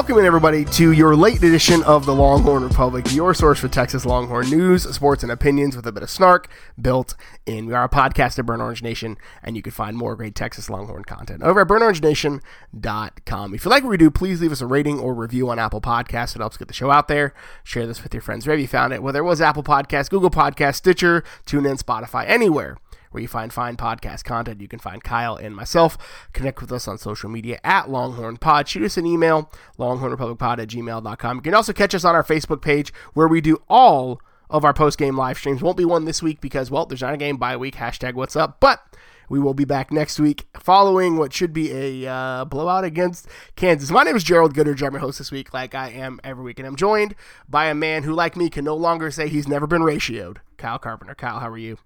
Welcome everybody to your late edition of the Longhorn Republic, your source for Texas Longhorn news, sports, and opinions with a bit of snark built in. We are a podcast at Burnt Orange Nation, and you can find more great Texas Longhorn content over at burntorangenation.com. If you like what we do, please leave us a rating or review on Apple Podcasts. It helps get the show out there. Share this with your friends wherever you found it, whether it was Apple Podcasts, Google Podcasts, Stitcher, TuneIn, Spotify, anywhere where you find fine podcast content. You can find Kyle and myself. Connect with us on social media at Longhorn Pod. Shoot us an email, longhornrepublicpod at gmail.com. You can also catch us on our Facebook page where we do all of our post game live streams. Won't be one this week because, well, there's not a game by week. Hashtag what's up. But we will be back next week following what should be a uh, blowout against Kansas. My name is Gerald Goodridge. I'm your host this week, like I am every week. And I'm joined by a man who, like me, can no longer say he's never been ratioed. Kyle Carpenter. Kyle, how are you?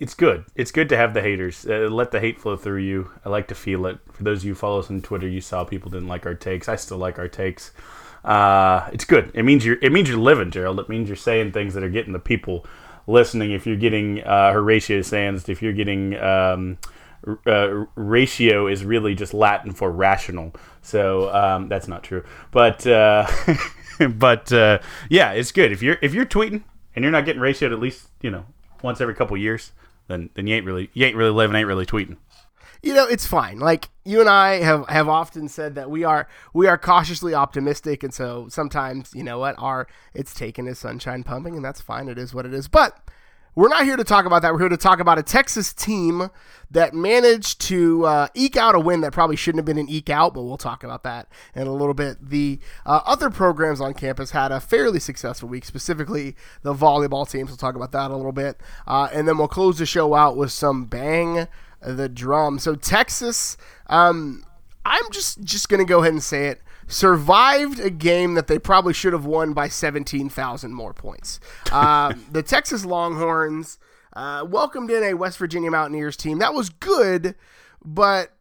It's good. It's good to have the haters. Uh, let the hate flow through you. I like to feel it. For those of you who follow us on Twitter, you saw people didn't like our takes. I still like our takes. Uh, it's good. It means you're. It means you're living, Gerald. It means you're saying things that are getting the people listening. If you're getting uh, Horatio Sands, if you're getting um, uh, ratio is really just Latin for rational. So um, that's not true. But uh, but uh, yeah, it's good. If you're if you're tweeting and you're not getting ratioed at least you know once every couple years, then then you ain't really you ain't really living, ain't really tweeting. You know, it's fine. Like you and I have have often said that we are we are cautiously optimistic, and so sometimes you know what our it's taken as sunshine pumping, and that's fine. It is what it is. But we're not here to talk about that. We're here to talk about a Texas team that managed to uh, eke out a win that probably shouldn't have been an eke out, but we'll talk about that in a little bit. The uh, other programs on campus had a fairly successful week, specifically the volleyball teams. We'll talk about that a little bit. Uh, and then we'll close the show out with some bang the drum. So, Texas, um, I'm just, just going to go ahead and say it survived a game that they probably should have won by 17,000 more points. Uh, the Texas Longhorns uh, welcomed in a West Virginia Mountaineers team that was good, but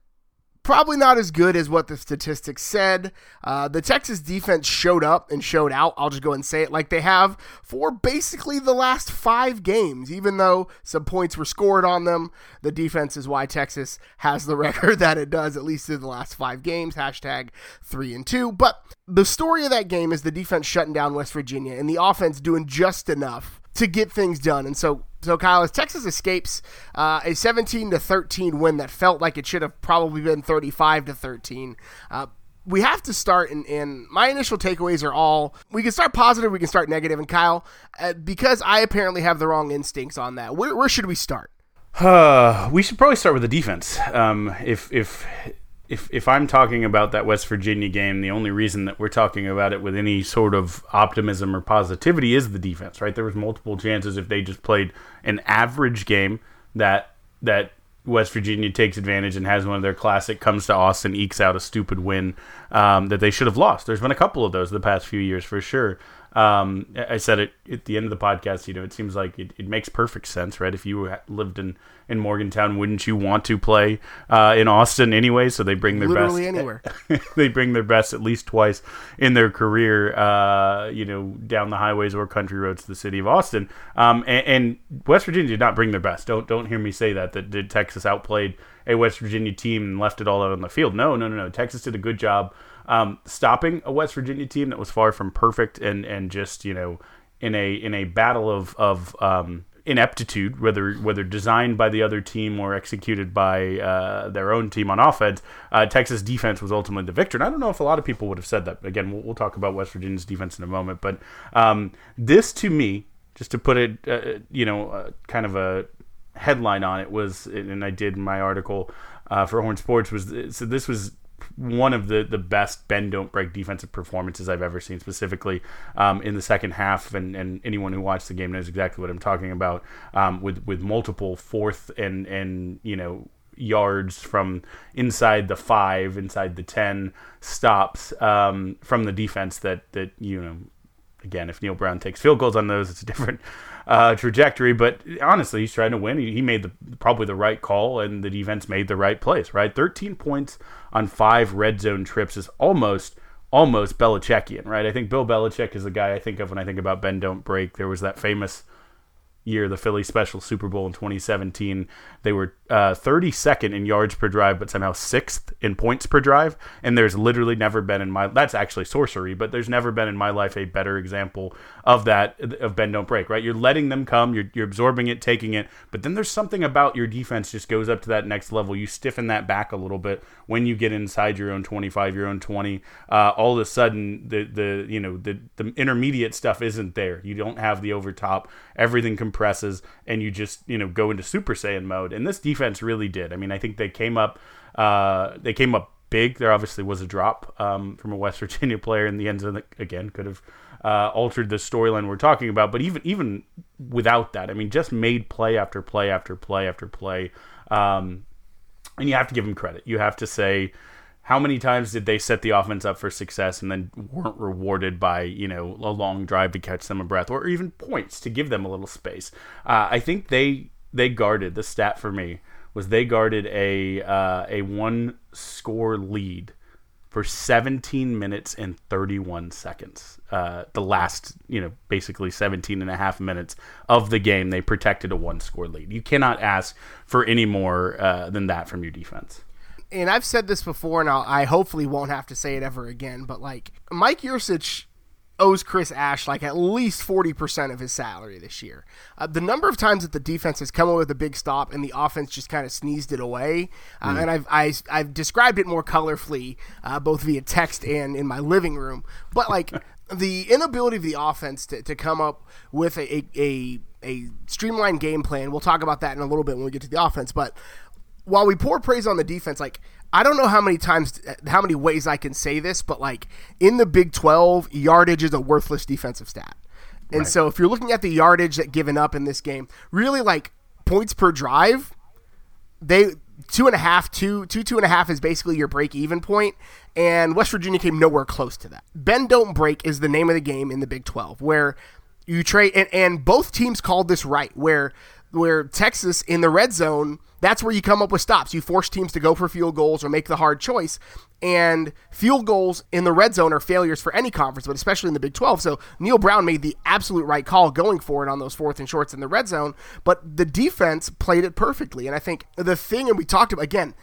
probably not as good as what the statistics said. Uh, the Texas defense showed up and showed out. I'll just go and say it like they have for basically the last five games, even though some points were scored on them. The defense is why Texas has the record that it does, at least in the last five games. Hashtag three and two. But the story of that game is the defense shutting down West Virginia and the offense doing just enough to get things done. And so so, Kyle, as Texas escapes uh, a 17 to 13 win that felt like it should have probably been 35 to 13, uh, we have to start. And, and, my initial takeaways are all we can start positive, we can start negative. And Kyle, uh, because I apparently have the wrong instincts on that, where, where should we start? Uh, we should probably start with the defense. Um, if if if if I'm talking about that West Virginia game, the only reason that we're talking about it with any sort of optimism or positivity is the defense, right? There was multiple chances if they just played an average game that that West Virginia takes advantage and has one of their classic comes to Austin, ekes out a stupid win um, that they should have lost. There's been a couple of those the past few years for sure. Um, I said it at the end of the podcast. You know, it seems like it, it makes perfect sense, right? If you lived in in Morgantown, wouldn't you want to play uh, in Austin anyway? So they bring their Literally best anywhere. they bring their best at least twice in their career. Uh, you know, down the highways or country roads to the city of Austin. Um, and, and, West Virginia did not bring their best. Don't don't hear me say that. That did Texas outplayed a West Virginia team and left it all out on the field. No, no, no, no. Texas did a good job um, stopping a West Virginia team that was far from perfect and and just you know in a in a battle of of um, ineptitude, whether whether designed by the other team or executed by uh, their own team on offense, uh, Texas defense was ultimately the victor. And I don't know if a lot of people would have said that. Again, we'll, we'll talk about West Virginia's defense in a moment, but um, this to me, just to put it, uh, you know, uh, kind of a headline on it was, and I did my article uh, for Horn Sports was so this was one of the, the best bend don't break defensive performances I've ever seen, specifically um, in the second half. And, and anyone who watched the game knows exactly what I'm talking about. Um, with with multiple fourth and and you know yards from inside the five, inside the ten stops um, from the defense that that you know. Again, if Neal Brown takes field goals on those, it's a different uh, trajectory. But honestly, he's trying to win. He, he made the probably the right call, and the defense made the right place. Right, 13 points on five red zone trips is almost almost Belichickian. Right, I think Bill Belichick is the guy I think of when I think about Ben don't break. There was that famous year, the Philly Special Super Bowl in 2017, they were uh, 32nd in yards per drive, but somehow sixth in points per drive. And there's literally never been in my that's actually sorcery, but there's never been in my life a better example of that of bend don't break. Right, you're letting them come, you're you're absorbing it, taking it, but then there's something about your defense just goes up to that next level. You stiffen that back a little bit when you get inside your own 25, your own 20. Uh, all of a sudden, the the you know the the intermediate stuff isn't there. You don't have the overtop. Everything compresses, and you just you know go into Super Saiyan mode. And this defense really did. I mean, I think they came up uh, they came up big. There obviously was a drop um, from a West Virginia player in the end zone again could have uh, altered the storyline we're talking about. But even even without that, I mean, just made play after play after play after play. Um, and you have to give them credit. You have to say how many times did they set the offense up for success and then weren't rewarded by you know a long drive to catch them a breath or even points to give them a little space. Uh, I think they they guarded the stat for me was they guarded a uh, a one score lead for 17 minutes and 31 seconds. Uh, the last, you know, basically 17 and a half minutes of the game, they protected a one score lead. You cannot ask for any more uh, than that from your defense. And I've said this before, and I'll, I hopefully won't have to say it ever again, but like Mike Yurcich owes Chris Ash like at least 40% of his salary this year. Uh, the number of times that the defense has come up with a big stop and the offense just kind of sneezed it away, uh, mm. and I've, I, have i have described it more colorfully, uh, both via text and in my living room, but like the inability of the offense to, to come up with a, a, a, a streamlined game plan, we'll talk about that in a little bit when we get to the offense, but while we pour praise on the defense, like I don't know how many times, how many ways I can say this, but like in the Big 12, yardage is a worthless defensive stat. And right. so if you're looking at the yardage that given up in this game, really like points per drive, they two and a half, two, two, two and a half is basically your break even point, and West Virginia came nowhere close to that. Bend don't break is the name of the game in the Big 12, where you trade, and, and both teams called this right, where where Texas in the red zone that's where you come up with stops. You force teams to go for field goals or make the hard choice. And field goals in the red zone are failures for any conference, but especially in the Big 12. So Neal Brown made the absolute right call going for it on those fourth and shorts in the red zone. But the defense played it perfectly. And I think the thing, and we talked about again,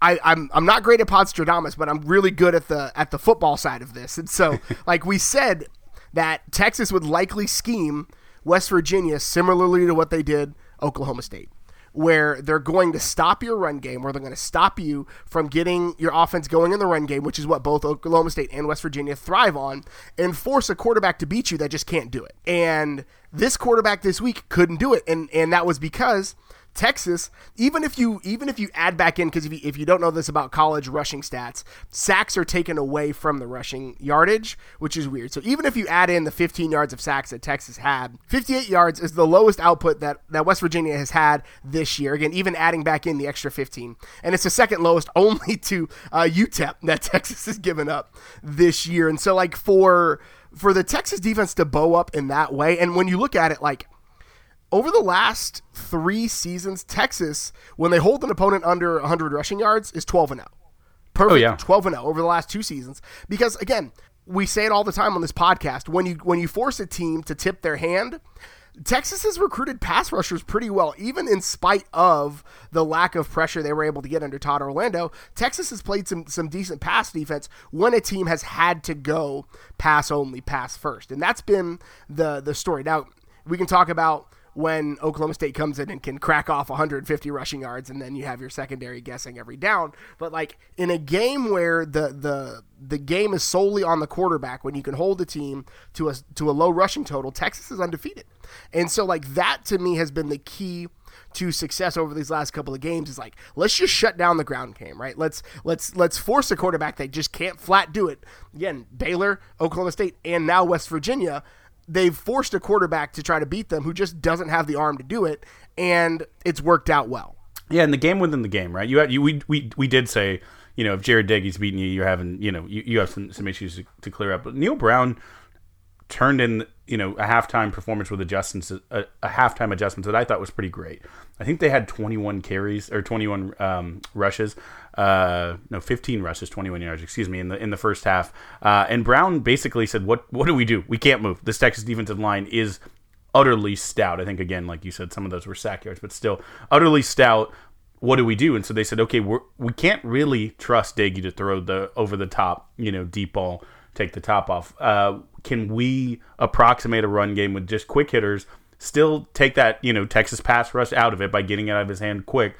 I, am I'm, I'm not great at Podstradamus, but I'm really good at the at the football side of this. And so, like we said, that Texas would likely scheme West Virginia similarly to what they did Oklahoma State where they're going to stop your run game, where they're going to stop you from getting your offense going in the run game, which is what both Oklahoma State and West Virginia thrive on, and force a quarterback to beat you that just can't do it. And this quarterback this week couldn't do it, and and that was because Texas, even if you even if you add back in because if you, if you don't know this about college rushing stats, sacks are taken away from the rushing yardage, which is weird. So even if you add in the 15 yards of sacks that Texas had, 58 yards is the lowest output that that West Virginia has had this year. Again, even adding back in the extra 15, and it's the second lowest only to uh, UTEP that Texas has given up this year. And so like for for the Texas defense to bow up in that way, and when you look at it like over the last three seasons, Texas, when they hold an opponent under 100 rushing yards, is 12 and 0. Perfect. Oh, yeah. 12 and 0 over the last two seasons. Because again, we say it all the time on this podcast. When you when you force a team to tip their hand, Texas has recruited pass rushers pretty well, even in spite of the lack of pressure they were able to get under Todd Orlando. Texas has played some some decent pass defense when a team has had to go pass only, pass first, and that's been the the story. Now we can talk about when Oklahoma State comes in and can crack off 150 rushing yards and then you have your secondary guessing every down. But like in a game where the the the game is solely on the quarterback when you can hold the team to a to a low rushing total, Texas is undefeated. And so like that to me has been the key to success over these last couple of games is like let's just shut down the ground game, right? Let's let's let's force a quarterback that just can't flat do it. Again, Baylor, Oklahoma State, and now West Virginia they've forced a quarterback to try to beat them who just doesn't have the arm to do it, and it's worked out well. Yeah, and the game within the game, right? You, have, you we, we we did say, you know, if Jarret Doege's beating you, you're having, you know, you, you have some some issues to, to clear up. But Neal Brown turned in, you know, a halftime performance with adjustments, a, a halftime adjustment that I thought was pretty great. I think they had 21 carries or 21 um, rushes, uh, no, 15 rushes, 21 yards, excuse me, in the in the first half. Uh, and Brown basically said, "What what do we do? We can't move. This Texas defensive line is utterly stout. I think again, like you said, some of those were sack yards, but still utterly stout. What do we do? And so they said, okay, we're, we can't really trust Doege to throw the over the top, you know, deep ball, take the top off. Uh, can we approximate a run game with just quick hitters? Still take that, you know, Texas pass rush out of it by getting it out of his hand quick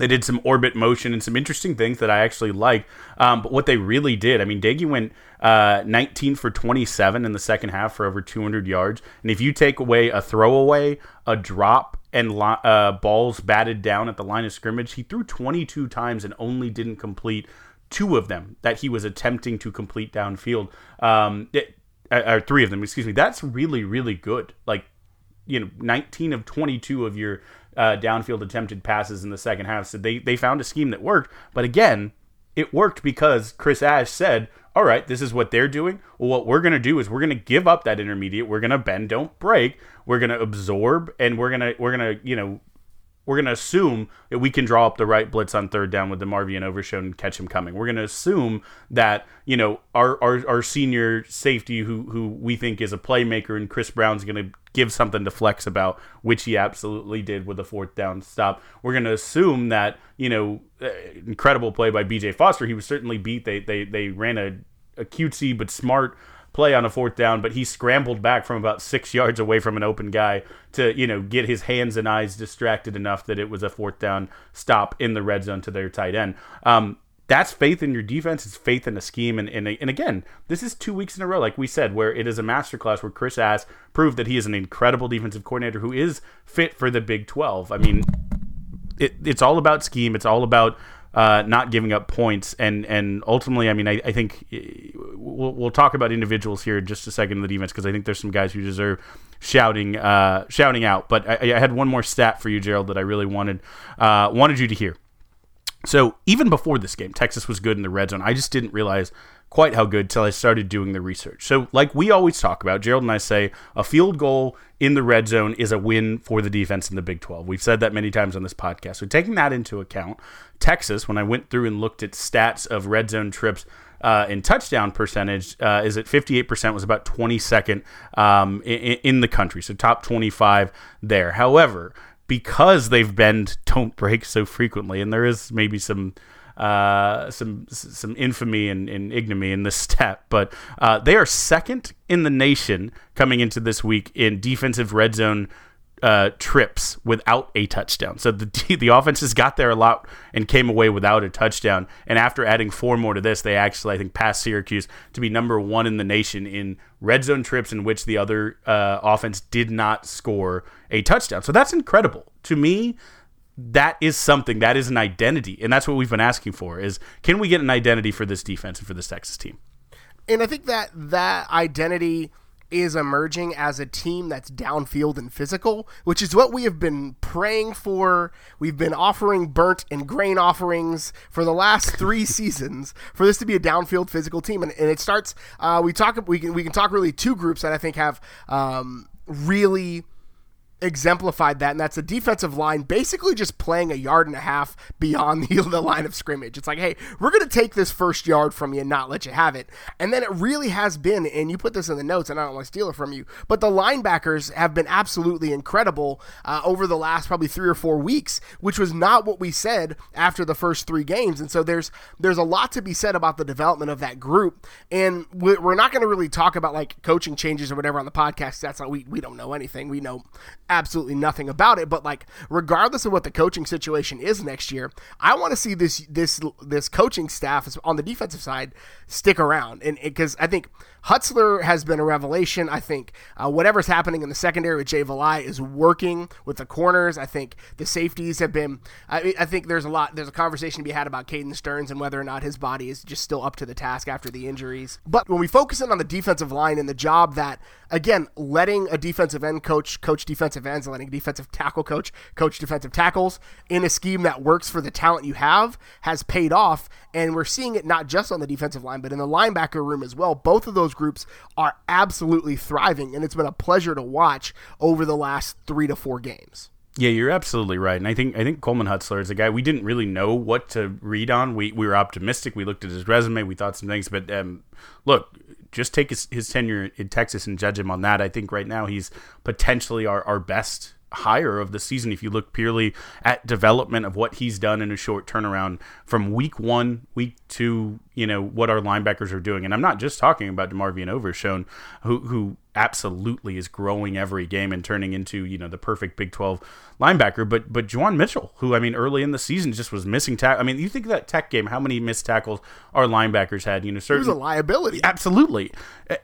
they did some orbit motion and some interesting things that I actually like. Um, but what they really did, I mean, Doege went uh, 19 for 27 in the second half for over 200 yards. And if you take away a throwaway, a drop, and uh, balls batted down at the line of scrimmage, he threw 22 times and only didn't complete two of them that he was attempting to complete downfield. Um, it, or three of them, excuse me. That's really, really good. Like, you know, 19 of 22 of your uh, downfield attempted passes in the second half. So they, they found a scheme that worked. But again, it worked because Chris Ash said, all right, this is what they're doing. Well, what we're going to do is we're going to give up that intermediate. We're going to bend, don't break. We're going to absorb, and we're going to we're going to you know we're going to assume that we can draw up the right blitz on third down with DeMarvion Overshown and catch him coming. We're going to assume that, you know, our, our, our senior safety who, who we think is a playmaker and Chris Brown's going to give something to flex about, which he absolutely did with the fourth down stop. We're going to assume that, you know, uh, incredible play by BJ Foster. He was certainly beat. They, they, they ran a, a cutesy but smart play on a fourth down, but he scrambled back from about six yards away from an open guy to, you know, get his hands and eyes distracted enough that it was a fourth down stop in the red zone to their tight end. Um, that's faith in your defense. It's faith in a scheme. And, and, and again, this is two weeks in a row, like we said, where it is a masterclass where Chris Ash proved that he is an incredible defensive coordinator who is fit for the Big 12. I mean, it, it's all about scheme. It's all about uh, not giving up points. And and ultimately, I mean, I, I think we'll, we'll talk about individuals here in just a second in the defense because I think there's some guys who deserve shouting uh, shouting out. But I, I, had one more stat for you, Gerald, that I really wanted uh, wanted you to hear. So even before this game, Texas was good in the red zone. I just didn't realize quite how good till I started doing the research. So, like we always talk about, Gerald and I say a field goal in the red zone is a win for the defense in the Big 12. We've said that many times on this podcast. So, taking that into account, Texas, when I went through and looked at stats of red zone trips uh, in touchdown percentage, uh, is at 58%, was about 22nd um, in, in the country. So, top 25 there. However, because they've been don't break so frequently, and there is maybe some uh, some some infamy and, and, ignominy in this step, but uh, they are second in the nation coming into this week in defensive red zone uh, trips without a touchdown. So the the offense has got there a lot and came away without a touchdown. And after adding four more to this, they actually I think passed Syracuse to be number one in the nation in red zone trips in which the other uh, offense did not score a touchdown. So that's incredible to me. That is something that is an identity, and that's what we've been asking for: is can we get an identity for this defense and for this Texas team? And I think that that identity is emerging as a team that's downfield and physical, which is what we have been praying for. We've been offering burnt and grain offerings for the last three seasons for this to be a downfield physical team, and, and it starts. Uh, we talk. We can we can talk really two groups that I think have um, really exemplified that, and that's a defensive line basically just playing a yard and a half beyond the, the line of scrimmage. It's like, hey, we're going to take this first yard from you and not let you have it. And then it really has been, and you put this in the notes, and I don't want to steal it from you, but the linebackers have been absolutely incredible uh, over the last probably three or four weeks, which was not what we said after the first three games. And so there's there's a lot to be said about the development of that group, and we're not going to really talk about like coaching changes or whatever on the podcast. That's not we we don't know anything. We know absolutely nothing about it. But like, regardless of what the coaching situation is next year, I want to see this this this coaching staff on the defensive side stick around, and because I think Hutzler has been a revelation. I think uh, whatever's happening in the secondary with Jay Valai is working with the corners. I think the safeties have been. I, I think there's a lot. There's a conversation to be had about Caden Sterns and whether or not his body is just still up to the task after the injuries. But when we focus in on the defensive line and the job that, again, letting a defensive end coach coach defensive ends letting a defensive tackle coach coach defensive tackles in a scheme that works for the talent you have has paid off, and we're seeing it not just on the defensive line but in the linebacker room as well. Both of those groups are absolutely thriving, and it's been a pleasure to watch over the last three to four games. Yeah, you're absolutely right, and I think I think Coleman Hutzler is a guy we didn't really know what to read on. We we were optimistic. We looked at his resume, we thought some things, but um, look, just take his, his tenure in Texas and judge him on that. I think right now he's potentially our, our best hire of the season if you look purely at development of what he's done in a short turnaround from week one, week two, you know, what our linebackers are doing. And I'm not just talking about DeMarvion Overshown, who who absolutely is growing every game and turning into, you know, the perfect Big 12 linebacker, but but Juwan Mitchell, who I mean early in the season just was missing tackle. I mean, you think that Tech game, how many missed tackles our linebackers had? You know, certainly it was a liability. Absolutely.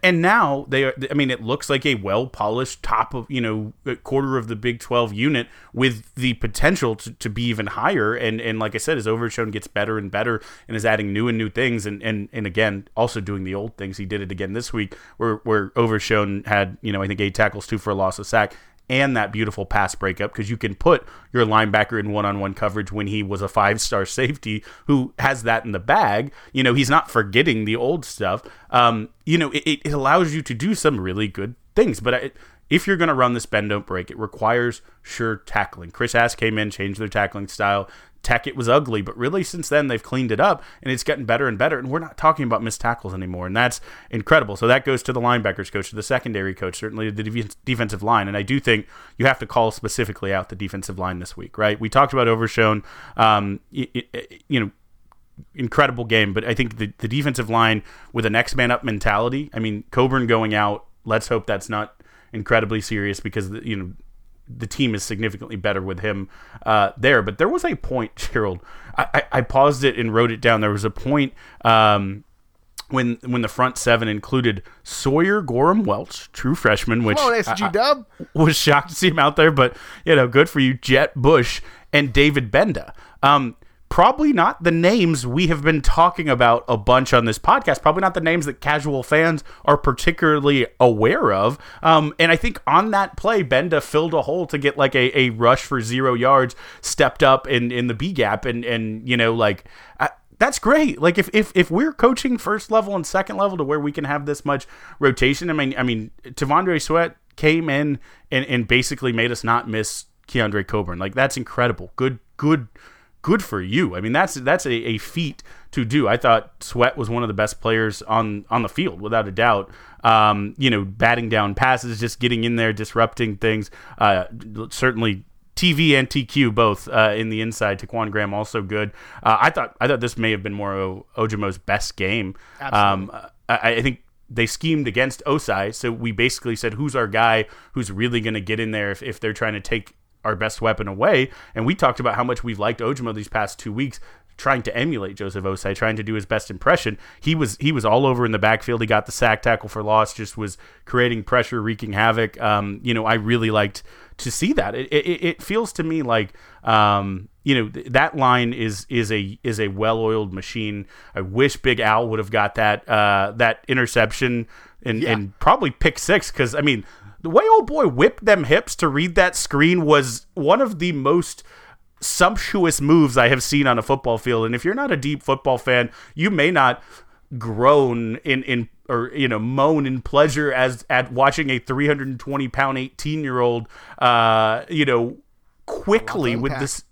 And now they are. I mean, it looks like a well polished top of you know quarter of the Big Twelve unit with the potential to, to be even higher. And and like I said, as Overshown gets better and better and is adding new and new things, and and and again also doing the old things. He did it again this week, where where had you know I think eight tackles, two for a loss, a sack and that beautiful pass breakup because you can put your linebacker in one-on-one coverage when he was a five-star safety who has that in the bag. You know, he's not forgetting the old stuff. Um, you know, it, it allows you to do some really good things. But I, if you're going to run this bend don't break, it requires sure tackling. Chris Ash came in, changed their tackling style. Tech, it was ugly, but really since then they've cleaned it up and it's getting better and better. And we're not talking about missed tackles anymore, and that's incredible. So that goes to the linebackers coach, to the secondary coach, certainly the defensive line. And I do think you have to call specifically out the defensive line this week, right? We talked about Overshown, um, you, you know incredible game, but I think the, the defensive line with a next man up mentality. I mean, Coburn going out. Let's hope that's not incredibly serious because you know the team is significantly better with him uh, there. But there was a point, Gerald. I, I, I, paused it and wrote it down. There was a point um, when when the front seven included Sawyer Goram-Welch, true freshman, which on, Dub. was shocked to see him out there, but you know, good for you, Jet Bush and David Gbenda. Um, probably not the names we have been talking about a bunch on this podcast. Probably not the names that casual fans are particularly aware of. Um, and I think on that play, Benda filled a hole to get like a, a rush for zero yards, stepped up in, in the B gap, and and you know like. I, that's great. Like if, if if we're coaching first level and second level to where we can have this much rotation, I mean, I mean, T'Vondre Sweat came in and, and basically made us not miss Keondre Coburn. Like that's incredible. Good, good good for you. I mean, that's that's a, a feat to do. I thought Sweat was one of the best players on on the field, without a doubt. Um, you know, batting down passes, just getting in there, disrupting things. Uh, certainly. TV and TQ both uh, in the inside. Ta'Quon Graham also good. Uh, I thought I thought this may have been more o- Ojomo's best game. Um, I, I think they schemed against Ossai, so we basically said, "Who's our guy? Who's really going to get in there if, if they're trying to take our best weapon away. And we talked about how much we've liked Ojomo these past two weeks trying to emulate Joseph Ossai, trying to do his best impression. He was he was all over in the backfield. He got the sack tackle for loss, just was creating pressure, wreaking havoc. Um, you know, I really liked to see that. It, it, it feels to me like um, you know th- that line is is a is a well oiled machine. I wish Big Al would have got that uh, that interception and yeah. and probably pick six because I mean the way old boy whipped them hips to read that screen was one of the most sumptuous moves I have seen on a football field. And if you're not a deep football fan, you may not groan in in or you know moan in pleasure as at watching a 320 pound 18 year old uh you know quickly with this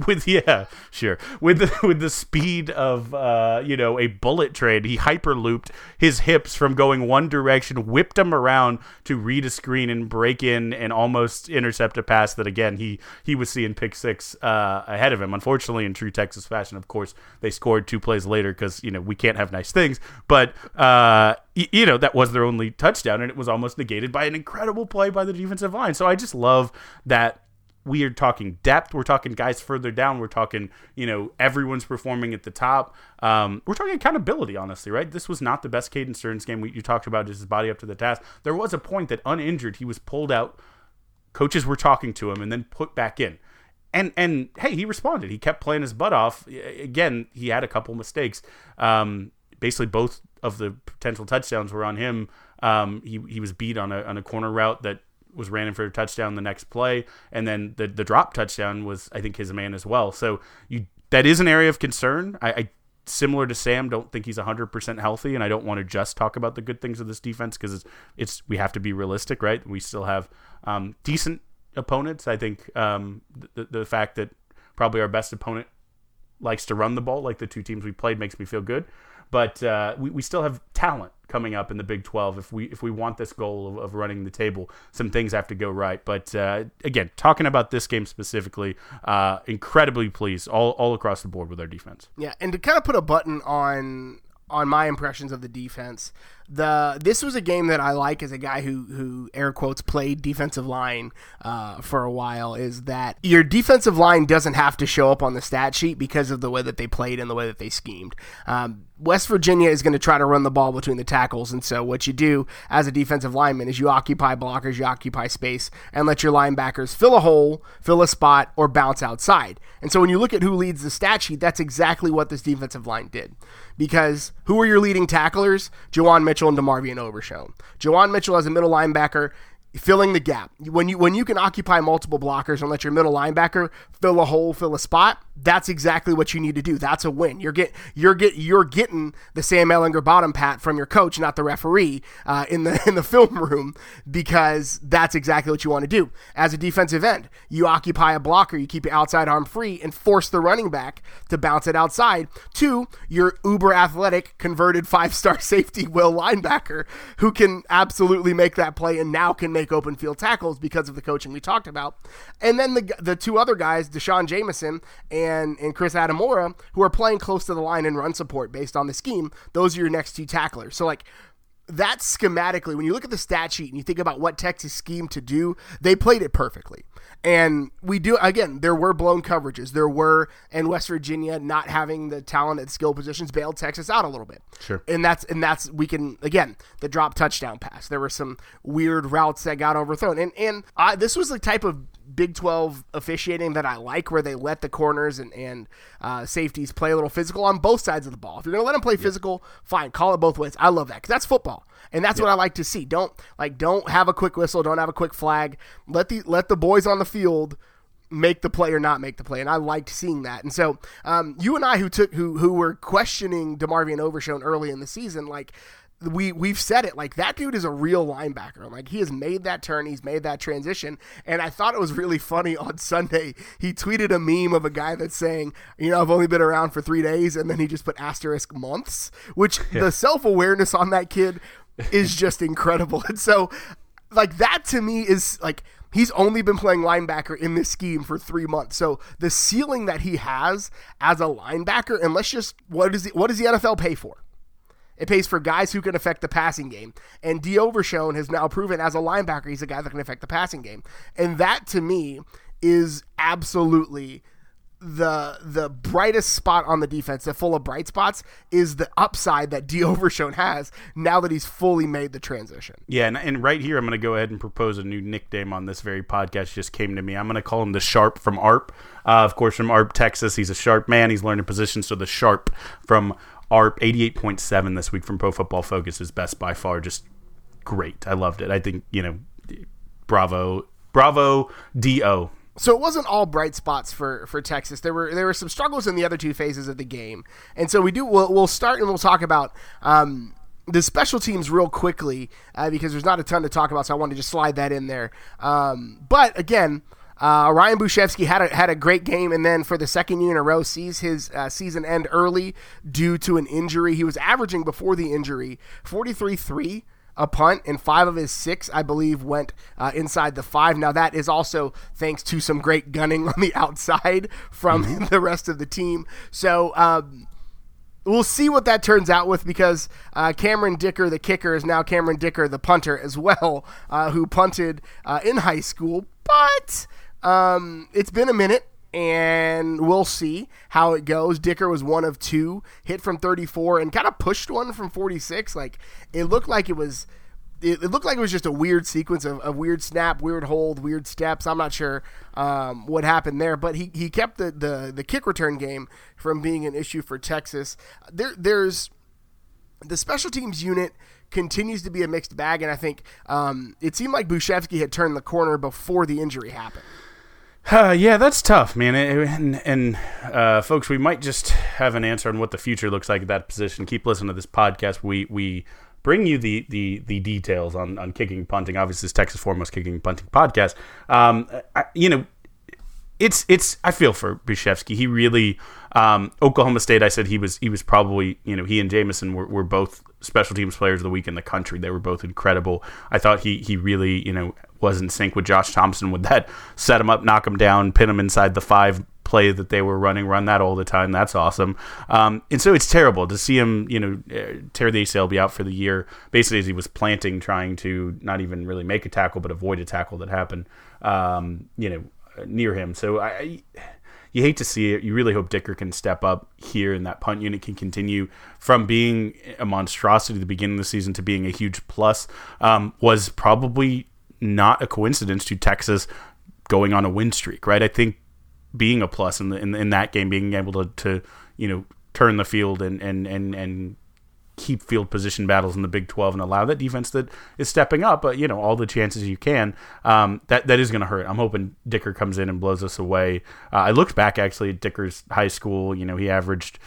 with yeah, sure. With the with the speed of uh, you know, a bullet train, he hyperlooped his hips from going one direction, whipped him around to read a screen and break in and almost intercept a pass that again he he was seeing pick six uh, ahead of him. Unfortunately, in true Texas fashion, of course, they scored two plays later because you know we can't have nice things. But uh, y- you know that was their only touchdown, and it was almost negated by an incredible play by the defensive line. So I just love that we are talking depth. We're talking guys further down. We're talking, you know, everyone's performing at the top. Um, we're talking accountability, honestly, right? This was not the best Caden Sterns game. We, you talked about his body up to the task. There was a point that uninjured, he was pulled out. Coaches were talking to him and then put back in. And and hey, he responded. He kept playing his butt off. Again, he had a couple mistakes. Um, basically, both of the potential touchdowns were on him. Um, he he was beat on a on a corner route that was ran in for a touchdown the next play, and then the the drop touchdown was I think his man as well. So you that is an area of concern. I, I similar to Sam, don't think he's 100% healthy, and I don't want to just talk about the good things of this defense because it's, it's we have to be realistic, right? We still have um, decent opponents. I think um, the, the fact that probably our best opponent likes to run the ball, like the two teams we played, makes me feel good. But uh, we, we still have talent coming up in the Big 12 if we if we want this goal of, of running the table. Some things have to go right but uh, again talking about this game specifically uh, incredibly pleased all, all across the board with our defense. Yeah, and to kind of put a button on on my impressions of the defense, the this was a game that I like as a guy who who air quotes played defensive line uh, for a while. Is that your defensive line doesn't have to show up on the stat sheet because of the way that they played and the way that they schemed. Um, West Virginia is going to try to run the ball between the tackles, and so what you do as a defensive lineman is you occupy blockers, you occupy space, and let your linebackers fill a hole, fill a spot, or bounce outside. And so when you look at who leads the stat sheet, that's exactly what this defensive line did. Because who are your leading tacklers? Juwan Mitchell and DeMarvion Overshown. Juwan Mitchell as a middle linebacker filling the gap. When you when you can occupy multiple blockers and let your middle linebacker fill a hole, fill a spot, that's exactly what you need to do. That's a win. You're get you're get you're getting the Sam Ehlinger bottom pat from your coach, not the referee, uh, in the in the film room because that's exactly what you want to do. As a defensive end, you occupy a blocker, you keep your outside arm free, and force the running back to bounce it outside to your uber athletic converted five star safety will linebacker who can absolutely make that play and now can make open field tackles because of the coaching we talked about. And then the the two other guys, D'Shawn Jamison and and Chris Adimora, who are playing close to the line and run support based on the scheme. Those are your next two tacklers. So like that schematically, when you look at the stat sheet and you think about what Texas schemed to do, they played it perfectly. And we do again, there were blown coverages. There were and West Virginia not having the talent at skill positions bailed Texas out a little bit. Sure. And that's and that's we can again, the drop touchdown pass. There were some weird routes that got overthrown. And and I, this was the type of Big 12 officiating that I like, where they let the corners and, and uh, safeties play a little physical on both sides of the ball. If you're going to let them play physical, fine, call it both ways. I love that because that's football, and that's what I like to see. Don't like don't have a quick whistle, don't have a quick flag. Let the let the boys on the field make the play or not make the play, and I liked seeing that. And so, um, you and I, who took who who were questioning DeMarvion Overshown early in the season, like we we've said it like that dude is a real linebacker. Like he has made that turn, he's made that transition, and I thought it was really funny on Sunday. He tweeted a meme of a guy that's saying, you know, I've only been around for three days, and then he just put asterisk months, which the self awareness on that kid is just incredible. And so, like that to me is like he's only been playing linebacker in this scheme for three months. So the ceiling that he has as a linebacker, and let's just what is the, what does the NFL pay for? It pays for guys who can affect the passing game. And D. Overshown has now proven as a linebacker, he's a guy that can affect the passing game. And that to me is absolutely the the brightest spot on the defense, the full of bright spots, is the upside that D. Overshown has now that he's fully made the transition. Yeah, and, and right here, I'm going to go ahead and propose a new nickname on this very podcast. Just came to me. I'm going to call him the Sharp from ARP. Uh, of course, from ARP, Texas. He's a sharp man. He's learning positions. So the Sharp from ARP, 88.7 this week from Pro Football Focus is best by far. Just great. I loved it. I think you know, bravo, bravo, do. So it wasn't all bright spots for, for Texas. There were there were some struggles in the other two phases of the game, and so we do. We'll, we'll start and we'll talk about um, the special teams real quickly uh, because there's not a ton to talk about. So I wanted to just slide that in there. Um, but again. Uh, Ryan Bujcevski had a, had a great game, and then for the second year in a row, sees his uh, season end early due to an injury. He was averaging before the injury 43 3 a punt, and five of his six, I believe, went uh, inside the five. Now, that is also thanks to some great gunning on the outside from mm-hmm. the rest of the team. So, um, we'll see what that turns out with because uh, Cameron Dicker, the kicker, is now Cameron Dicker, the punter, as well, uh, who punted uh, in high school. But um, it's been a minute and we'll see how it goes. Dicker was one of two, hit from 34 and kind of pushed one from 46. Like it looked like it was. It, looked like it was just a weird sequence of, of weird snap, weird hold, weird steps. I'm not sure um, what happened there, but he, he kept the, the, the kick return game from being an issue for Texas. There there's the special teams unit continues to be a mixed bag, and I think um, it seemed like Bujcevski had turned the corner before the injury happened. Uh, yeah, that's tough, man. And, and uh, folks, we might just have an answer on what the future looks like at that position. Keep listening to this podcast. We we bring you the the, the details on, on kicking punting. Obviously, it's Texas foremost kicking punting podcast. Um, I, you know, it's it's I feel for Bujcevski. He really Um, Oklahoma State, I said he was he was probably you know he and Jamison were, were both special teams players of the week in the country. They were both incredible. I thought he he really you know was in sync with Josh Thompson with that set him up, knock him down, pin him inside the five play that they were running, run that all the time. That's awesome. Um, and so it's terrible to see him, you know, uh, tear the ACL, be out for the year, basically as he was planting, trying to not even really make a tackle, but avoid a tackle that happened, um, you know, near him. So I, you hate to see it. You really hope Dicker can step up here and that punt unit can continue from being a monstrosity at the beginning of the season to being a huge plus. Um, was probably not a coincidence to Texas going on a win streak, right? I think being a plus in the in, in that game, being able to, to you know turn the field and and and and keep field position battles in the Big 12 and allow that defense that is stepping up, but you know all the chances you can. Um, that that is going to hurt. I'm hoping Dicker comes in and blows us away. Uh, I looked back actually at Dicker's high school. You know he averaged.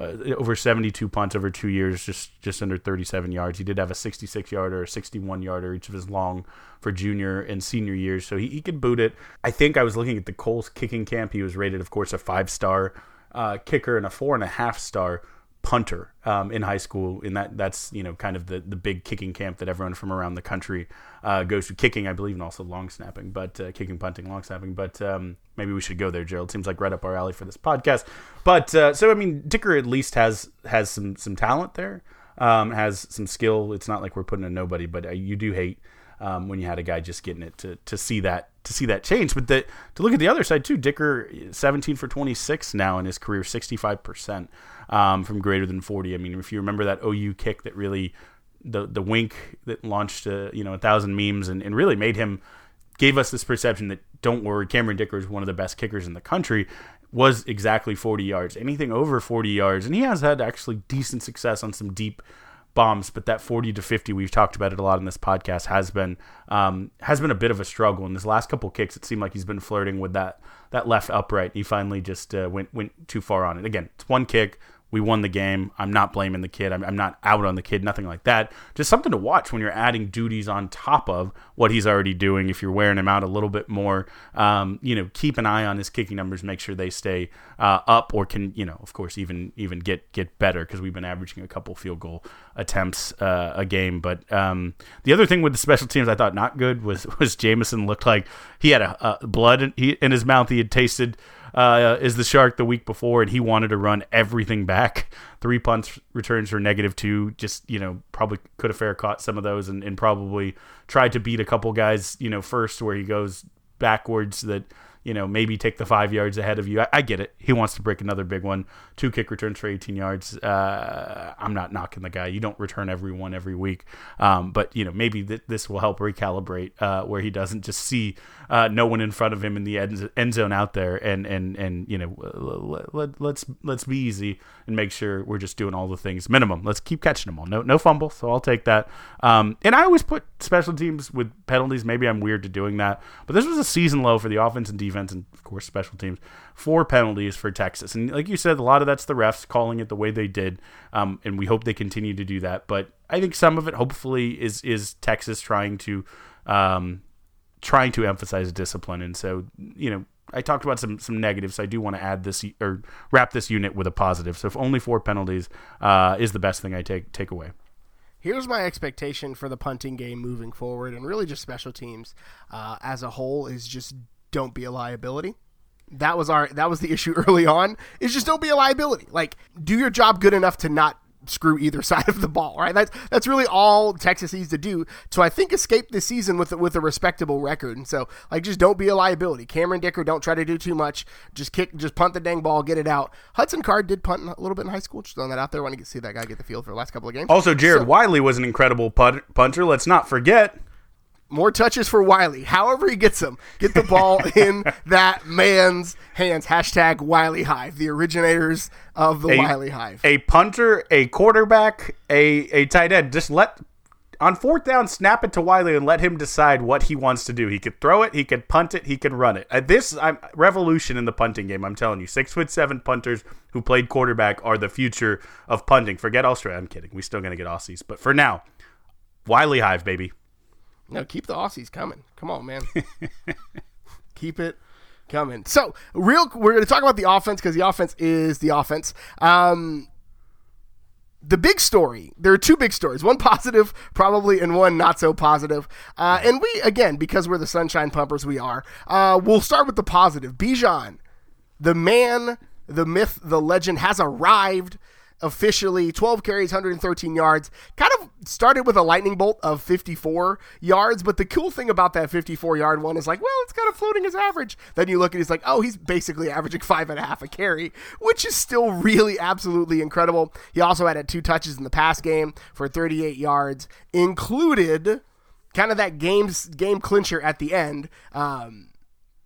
Uh, over 72 punts over two years, just just under 37 yards. He did have a 66 yarder, a 61 yarder each of his long for junior and senior years, so he, he could boot it. I think I was looking at the Kohl's kicking camp. He was rated, of course, a five star uh, kicker and a four and a half star punter um, in high school. In that, that's you know kind of the the big kicking camp that everyone from around the country uh, goes to. Kicking, I believe, and also long snapping, but uh, kicking, punting, long snapping. But um, maybe we should go there, Gerald. Seems like right up our alley for this podcast. But uh, so I mean, Dicker at least has has some some talent there. Um, has some skill. It's not like we're putting a nobody, but uh, you do hate um, when you had a guy just getting it to, to see that to see that change. But the, to look at the other side too, Dicker 17 for 26 now in his career, 65 percent um, from greater than 40. I mean, if you remember that OU kick that really the the wink that launched uh, you know a thousand memes and, and really made him gave us this perception that don't worry, Cameron Dicker is one of the best kickers in the country. Was exactly 40 yards. Anything over 40 yards, and he has had actually decent success on some deep bombs, but that 40 to 50 we've talked about it a lot in this podcast has been um, has been a bit of a struggle. In his last couple kicks, it seemed like he's been flirting with that that left upright. He finally just uh, went went too far on it. Again, it's one kick, we won the game. I'm not blaming the kid. I'm, I'm, not out on the kid, nothing like that. Just something to watch when you're adding duties on top of what he's already doing. If you're wearing him out a little bit more, um, you know, keep an eye on his kicking numbers, make sure they stay uh, up or can, you know, of course, even even get get better because we've been averaging a couple field goal attempts uh, a game. But um, the other thing with the special teams I thought not good was was Jamison looked like he had a, a blood in, he, in his mouth. He had tasted uh, is the Shark the week before, and he wanted to run everything back. Three punts returns for negative two. Just you know, probably could have fair caught some of those, and, and probably tried to beat a couple guys. You know, first where he goes backwards that you know, maybe take the five yards ahead of you. I, I, get it. He wants to break another big one. Two kick returns for 18 yards. Uh, I'm not knocking the guy. You don't return every one every week. Um, but, you know, maybe th- this will help recalibrate uh, where he doesn't just see uh, no one in front of him in the end, end zone out there and, and, and you know, let, let, let's, let's be easy and make sure we're just doing all the things minimum. Let's keep catching them all. No, no fumble. So I'll take that. Um, and I always put special teams with penalties. Maybe I'm weird to doing that, but this was a season low for the offense and defense defense and of course special teams four penalties for Texas. And like you said, a lot of that's the refs calling it the way they did, um, and we hope they continue to do that. But I think some of it, hopefully, is is Texas trying to um, trying to emphasize discipline. And so you know. I talked about some some negatives. I do want to add this or wrap this unit with a positive. So if only four penalties uh, is the best thing I take take away. Here's my expectation for the punting game moving forward, and really just special teams uh, as a whole is just don't be a liability. That was our that was the issue early on. Is just don't be a liability. Like do your job good enough to not screw either side of the ball, right? That's that's really all Texas needs to do to I think escape this season with with a respectable record. And so like just don't be a liability. Cameron Dicker, don't try to do too much. Just kick, just punt the dang ball, get it out. Hudson Card did punt a little bit in high school. Just throwing that out there. I Want to see that guy get the field for the last couple of games. Also, Jared so, Wiley was an incredible punt, punter. Let's not forget. More touches for Wiley. However he gets them, get the ball in that man's hands. Hashtag Wiley Hive, the originators of the a, Wiley Hive. A punter, a quarterback, a a tight end. Just let on fourth down, snap it to Wiley and let him decide what he wants to do. He could throw it, he could punt it, he can run it. Uh, this I'm, revolution in the punting game. I'm telling you, six foot seven punters who played quarterback are the future of punting. Forget Australia. I'm kidding. We're still gonna get Aussies, but for now, Wiley Hive, baby. No, keep the Aussies coming. Come on, man. keep it coming. So, real, we're going to talk about the offense because the offense is the offense. Um, the big story there are two big stories one positive probably and one not so positive uh, and we again because we're the sunshine pumpers we are uh, we'll start with the positive bijan the man the myth the legend has arrived officially 12 carries 113 yards. Kind of started with a lightning bolt of 54 yards but the cool thing about that 54 yard one is like well it's kind of floating his average. Then you look and he's like oh he's basically averaging five and a half a carry which is still really absolutely incredible. He also had two touches in the pass game for 38 yards included kind of that game's game clincher at the end um,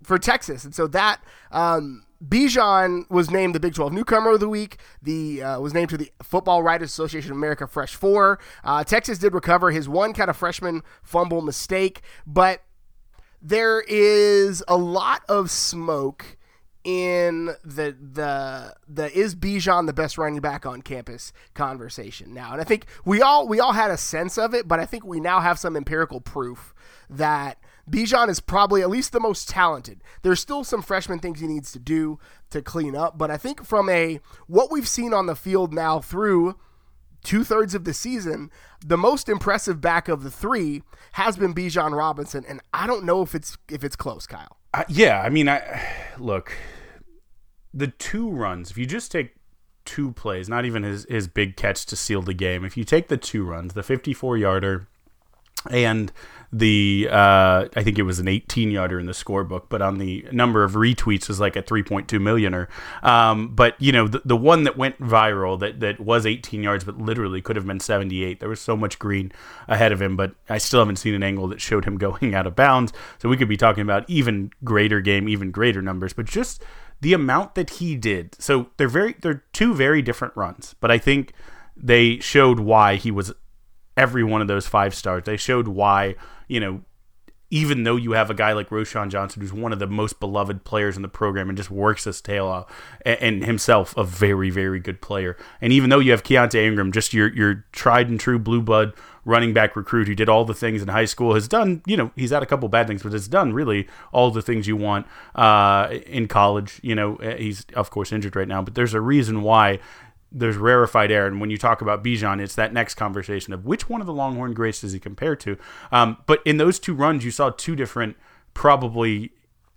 for texas. And so that um, Bijan was named the Big 12 Newcomer of the Week. The uh, was named to the Football Writers Association of America Fresh Four. Uh, Texas did recover his one kind of freshman fumble mistake, but there is a lot of smoke in the the the is Bijan the best running back on campus conversation now, and I think we all we all had a sense of it, but I think we now have some empirical proof that Bijan is probably at least the most talented. There's still some freshman things he needs to do to clean up, but I think from a what we've seen on the field now through two thirds of the season, the most impressive back of the three has been Bijan Robinson, and I don't know if it's if it's close, Kyle. Uh, yeah, I mean, I look the two runs. If you just take two plays, not even his his big catch to seal the game. If you take the two runs, the 54 yarder and the uh, I think it was an 18 yarder in the scorebook, but on the number of retweets was like a 3.2 millioner. Um, but you know the, the one that went viral that that was 18 yards, but literally could have been 78. There was so much green ahead of him, but I still haven't seen an angle that showed him going out of bounds. So we could be talking about even greater game, even greater numbers, but just the amount that he did. So they're very they're two very different runs, but I think they showed why he was every one of those five stars. They showed why, you know, even though you have a guy like Roschon Johnson, who's one of the most beloved players in the program and just works his tail off, and, himself a very, very good player. And even though you have Keaontay Ingram, just your your tried and true blue blood running back recruit who did all the things in high school, has done, you know, he's had a couple bad things, but has done really all the things you want uh, in college. You know, he's of course injured right now, but there's a reason why there's rarefied air, and when you talk about Bijan, it's that next conversation of which one of the Longhorn greats does he compare to. Um, but in those two runs, you saw two different, probably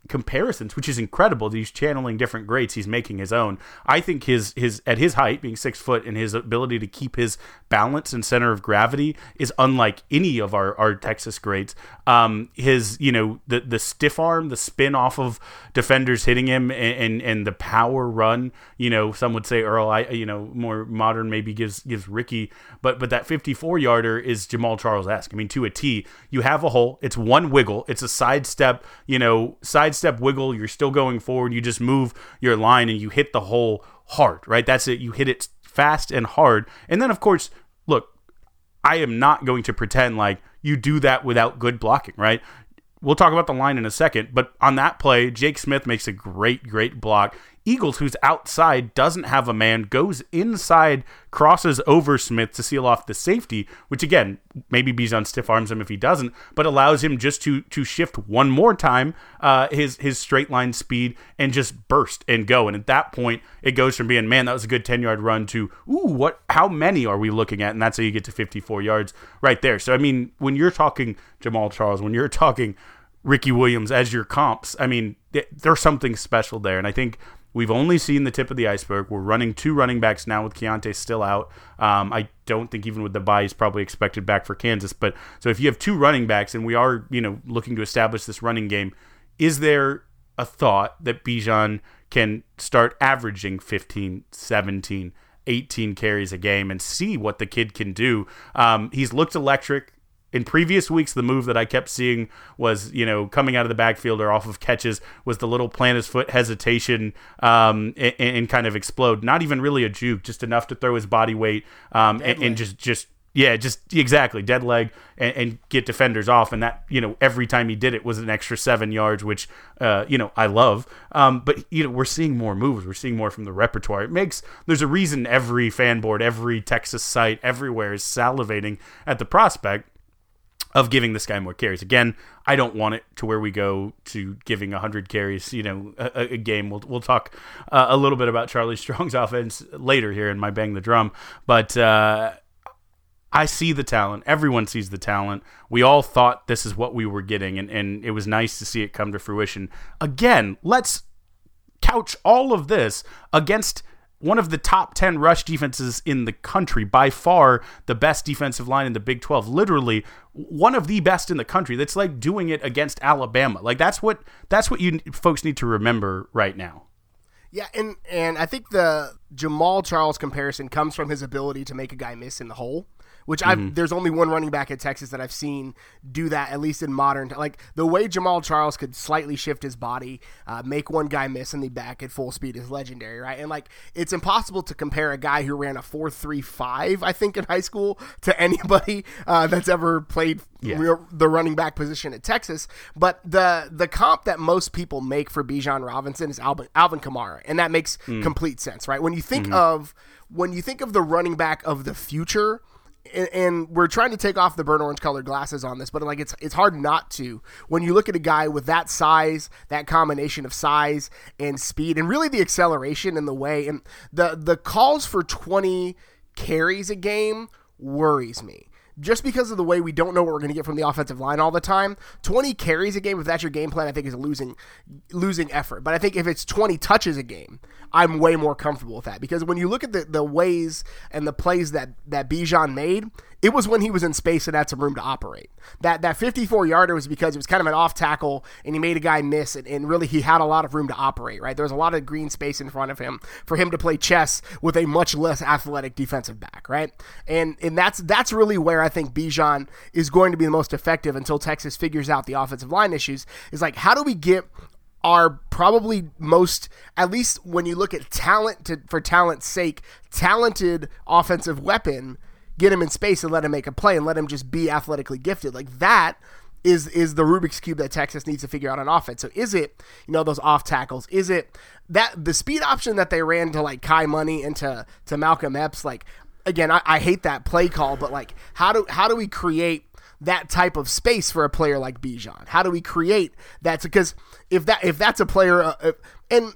comparisons, which is incredible. He's channeling different greats. He's making his own. I think his his at his height, being six foot, and his ability to keep his balance and center of gravity is unlike any of our, our Texas greats. Um, his you know the the stiff arm, the spin off of defenders hitting him, and, and, and the power run. You know, some would say Earl. I you know more modern maybe gives gives Ricky, but but that 54 yarder is Jamaal Charles esque. I mean to a T. You have a hole. It's one wiggle. It's a sidestep. You know side sidestep wiggle, you're still going forward, you just move your line and you hit the hole hard, right? That's it. You hit it fast and hard. And then, of course, look, I am not going to pretend like you do that without good blocking, right? We'll talk about the line in a second, but on that play, Jake Smith makes a great, great block. Eagles, who's outside, doesn't have a man, goes inside, crosses over Smith to seal off the safety, which again, maybe Bijan stiff arms him if he doesn't, but allows him just to to shift one more time uh, his his straight line speed and just burst and go. And at that point, it goes from being man that was a good ten yard run to ooh what how many are we looking at? And that's how you get to fifty four yards right there. So I mean, when you're talking Jamaal Charles, when you're talking Ricky Williams as your comps, I mean, there's something special there, and I think We've only seen the tip of the iceberg. We're running two running backs now with Keaontay still out. Um, I don't think even with the bye he's probably expected back for Kansas. But so if you have two running backs and we are you know looking to establish this running game, is there a thought that Bijan can start averaging 15, 17, 18 carries a game and see what the kid can do? Um, he's looked electric in previous weeks, the move that I kept seeing was, you know, coming out of the backfield or off of catches was the little plant his foot hesitation um, and, and, kind of explode. Not even really a juke, just enough to throw his body weight um, and, and, just just yeah, just exactly dead leg and, and, get defenders off. And that you know every time he did it was an extra seven yards, which uh, you know I love. Um, but you know we're seeing more moves. We're seeing more from the repertoire. It makes there's a reason every fan board, every Texas site, everywhere is salivating at the prospect of giving this guy more carries. Again, I don't want it to where we go to giving 100 carries, you know, a, a game. We'll, we'll talk uh, a little bit about Charlie Strong's offense later here in my Bang the Drum. But uh, I see the talent. Everyone sees the talent. We all thought this is what we were getting, and, and it was nice to see it come to fruition. Again, let's couch all of this against – one of the top 10 rush defenses in the country, by far the best defensive line in the Big 12. Literally one of the best in the country. That's like doing it against Alabama. Like that's what that's what you folks need to remember right now. Yeah, and and I think the Jamaal Charles comparison comes from his ability to make a guy miss in the hole which mm-hmm. I've there's only one running back at Texas that I've seen do that at least in modern like the way Jamaal Charles could slightly shift his body, uh, make one guy miss in the back at full speed is legendary, right? And like it's impossible to compare a guy who ran a four three five I think in high school to anybody uh, that's ever played yeah. the running back position at Texas. But the the comp that most people make for Bijan Robinson is Alvin, Alvin Kamara, and that makes mm. complete sense, right? When you think mm-hmm. of when you think of the running back of the future and, and, we're trying to take off the burnt orange colored glasses on this, but like it's it's hard not to. When you look at a guy with that size, that combination of size and speed, and really the acceleration and the way and the the calls for twenty carries a game worries me just because of the way we don't know what we're going to get from the offensive line all the time. 20 carries a game, if that's your game plan, I think is a losing losing effort. But I think if it's 20 touches a game, I'm way more comfortable with that because when you look at the, the ways and the plays that that Bijan made, it was when he was in space and had some room to operate. That that 54 yarder was because it was kind of an off tackle and he made a guy miss and, and really he had a lot of room to operate. Right, there was a lot of green space in front of him for him to play chess with a much less athletic defensive back. Right, and and that's that's really where I think Bijan is going to be the most effective until Texas figures out the offensive line issues. Is like how do we get are probably most, at least when you look at talent to, for talent's sake, talented offensive weapon, get him in space and let him make a play and let him just be athletically gifted. Like that is is the Rubik's cube that Texas needs to figure out on offense. So is it, you know, those off tackles? Is it that the speed option that they ran to like Kai Money and to, to Malcolm Epps? Like again, I, I hate that play call, but like how do how do we create that type of space for a player like Bijan? How do we create that? Because if that if that's a player, uh, and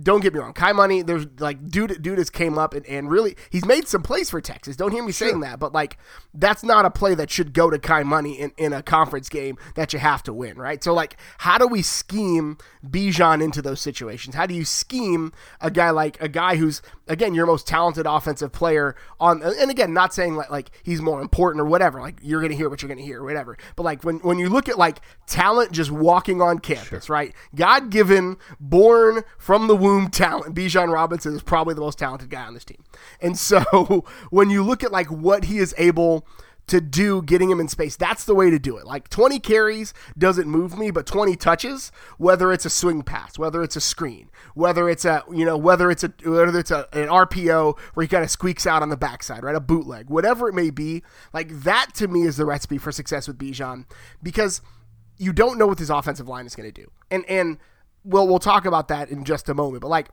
don't get me wrong, Kai Money, there's like dude, dude has came up and, and really he's made some plays for Texas. Don't hear me sure. saying that, but like that's not a play that should go to Kai Money in, in a conference game that you have to win, right? So like, how do we scheme Bijan into those situations? How do you scheme a guy like a guy who's again your most talented offensive player on? And again, not saying like like he's more important or whatever. Like you're gonna hear what you're gonna hear, whatever. But like when when you look at like talent just walking on campus, sure. right? God given, born from the womb talent. Bijan Robinson is probably the most talented guy on this team. And so when you look at like what he is able to do getting him in space. That's the way to do it. Like 20 carries doesn't move me, but 20 touches, whether it's a swing pass, whether it's a screen, whether it's a you know whether it's a whether it's a, an RPO where he kind of squeaks out on the backside, right? A bootleg, whatever it may be. Like that to me is the recipe for success with Bijan because you don't know what this offensive line is going to do. And and well, we'll talk about that in just a moment. But like,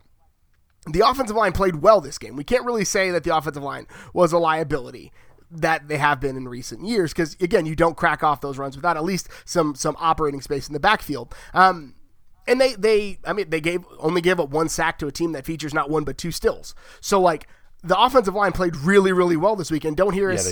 the offensive line played well this game. We can't really say that the offensive line was a liability that they have been in recent years because again, you don't crack off those runs without at least some some operating space in the backfield. Um, and they they I mean they gave only gave up one sack to a team that features not one but two stills. So like the offensive line played really, really well this weekend. Don't hear us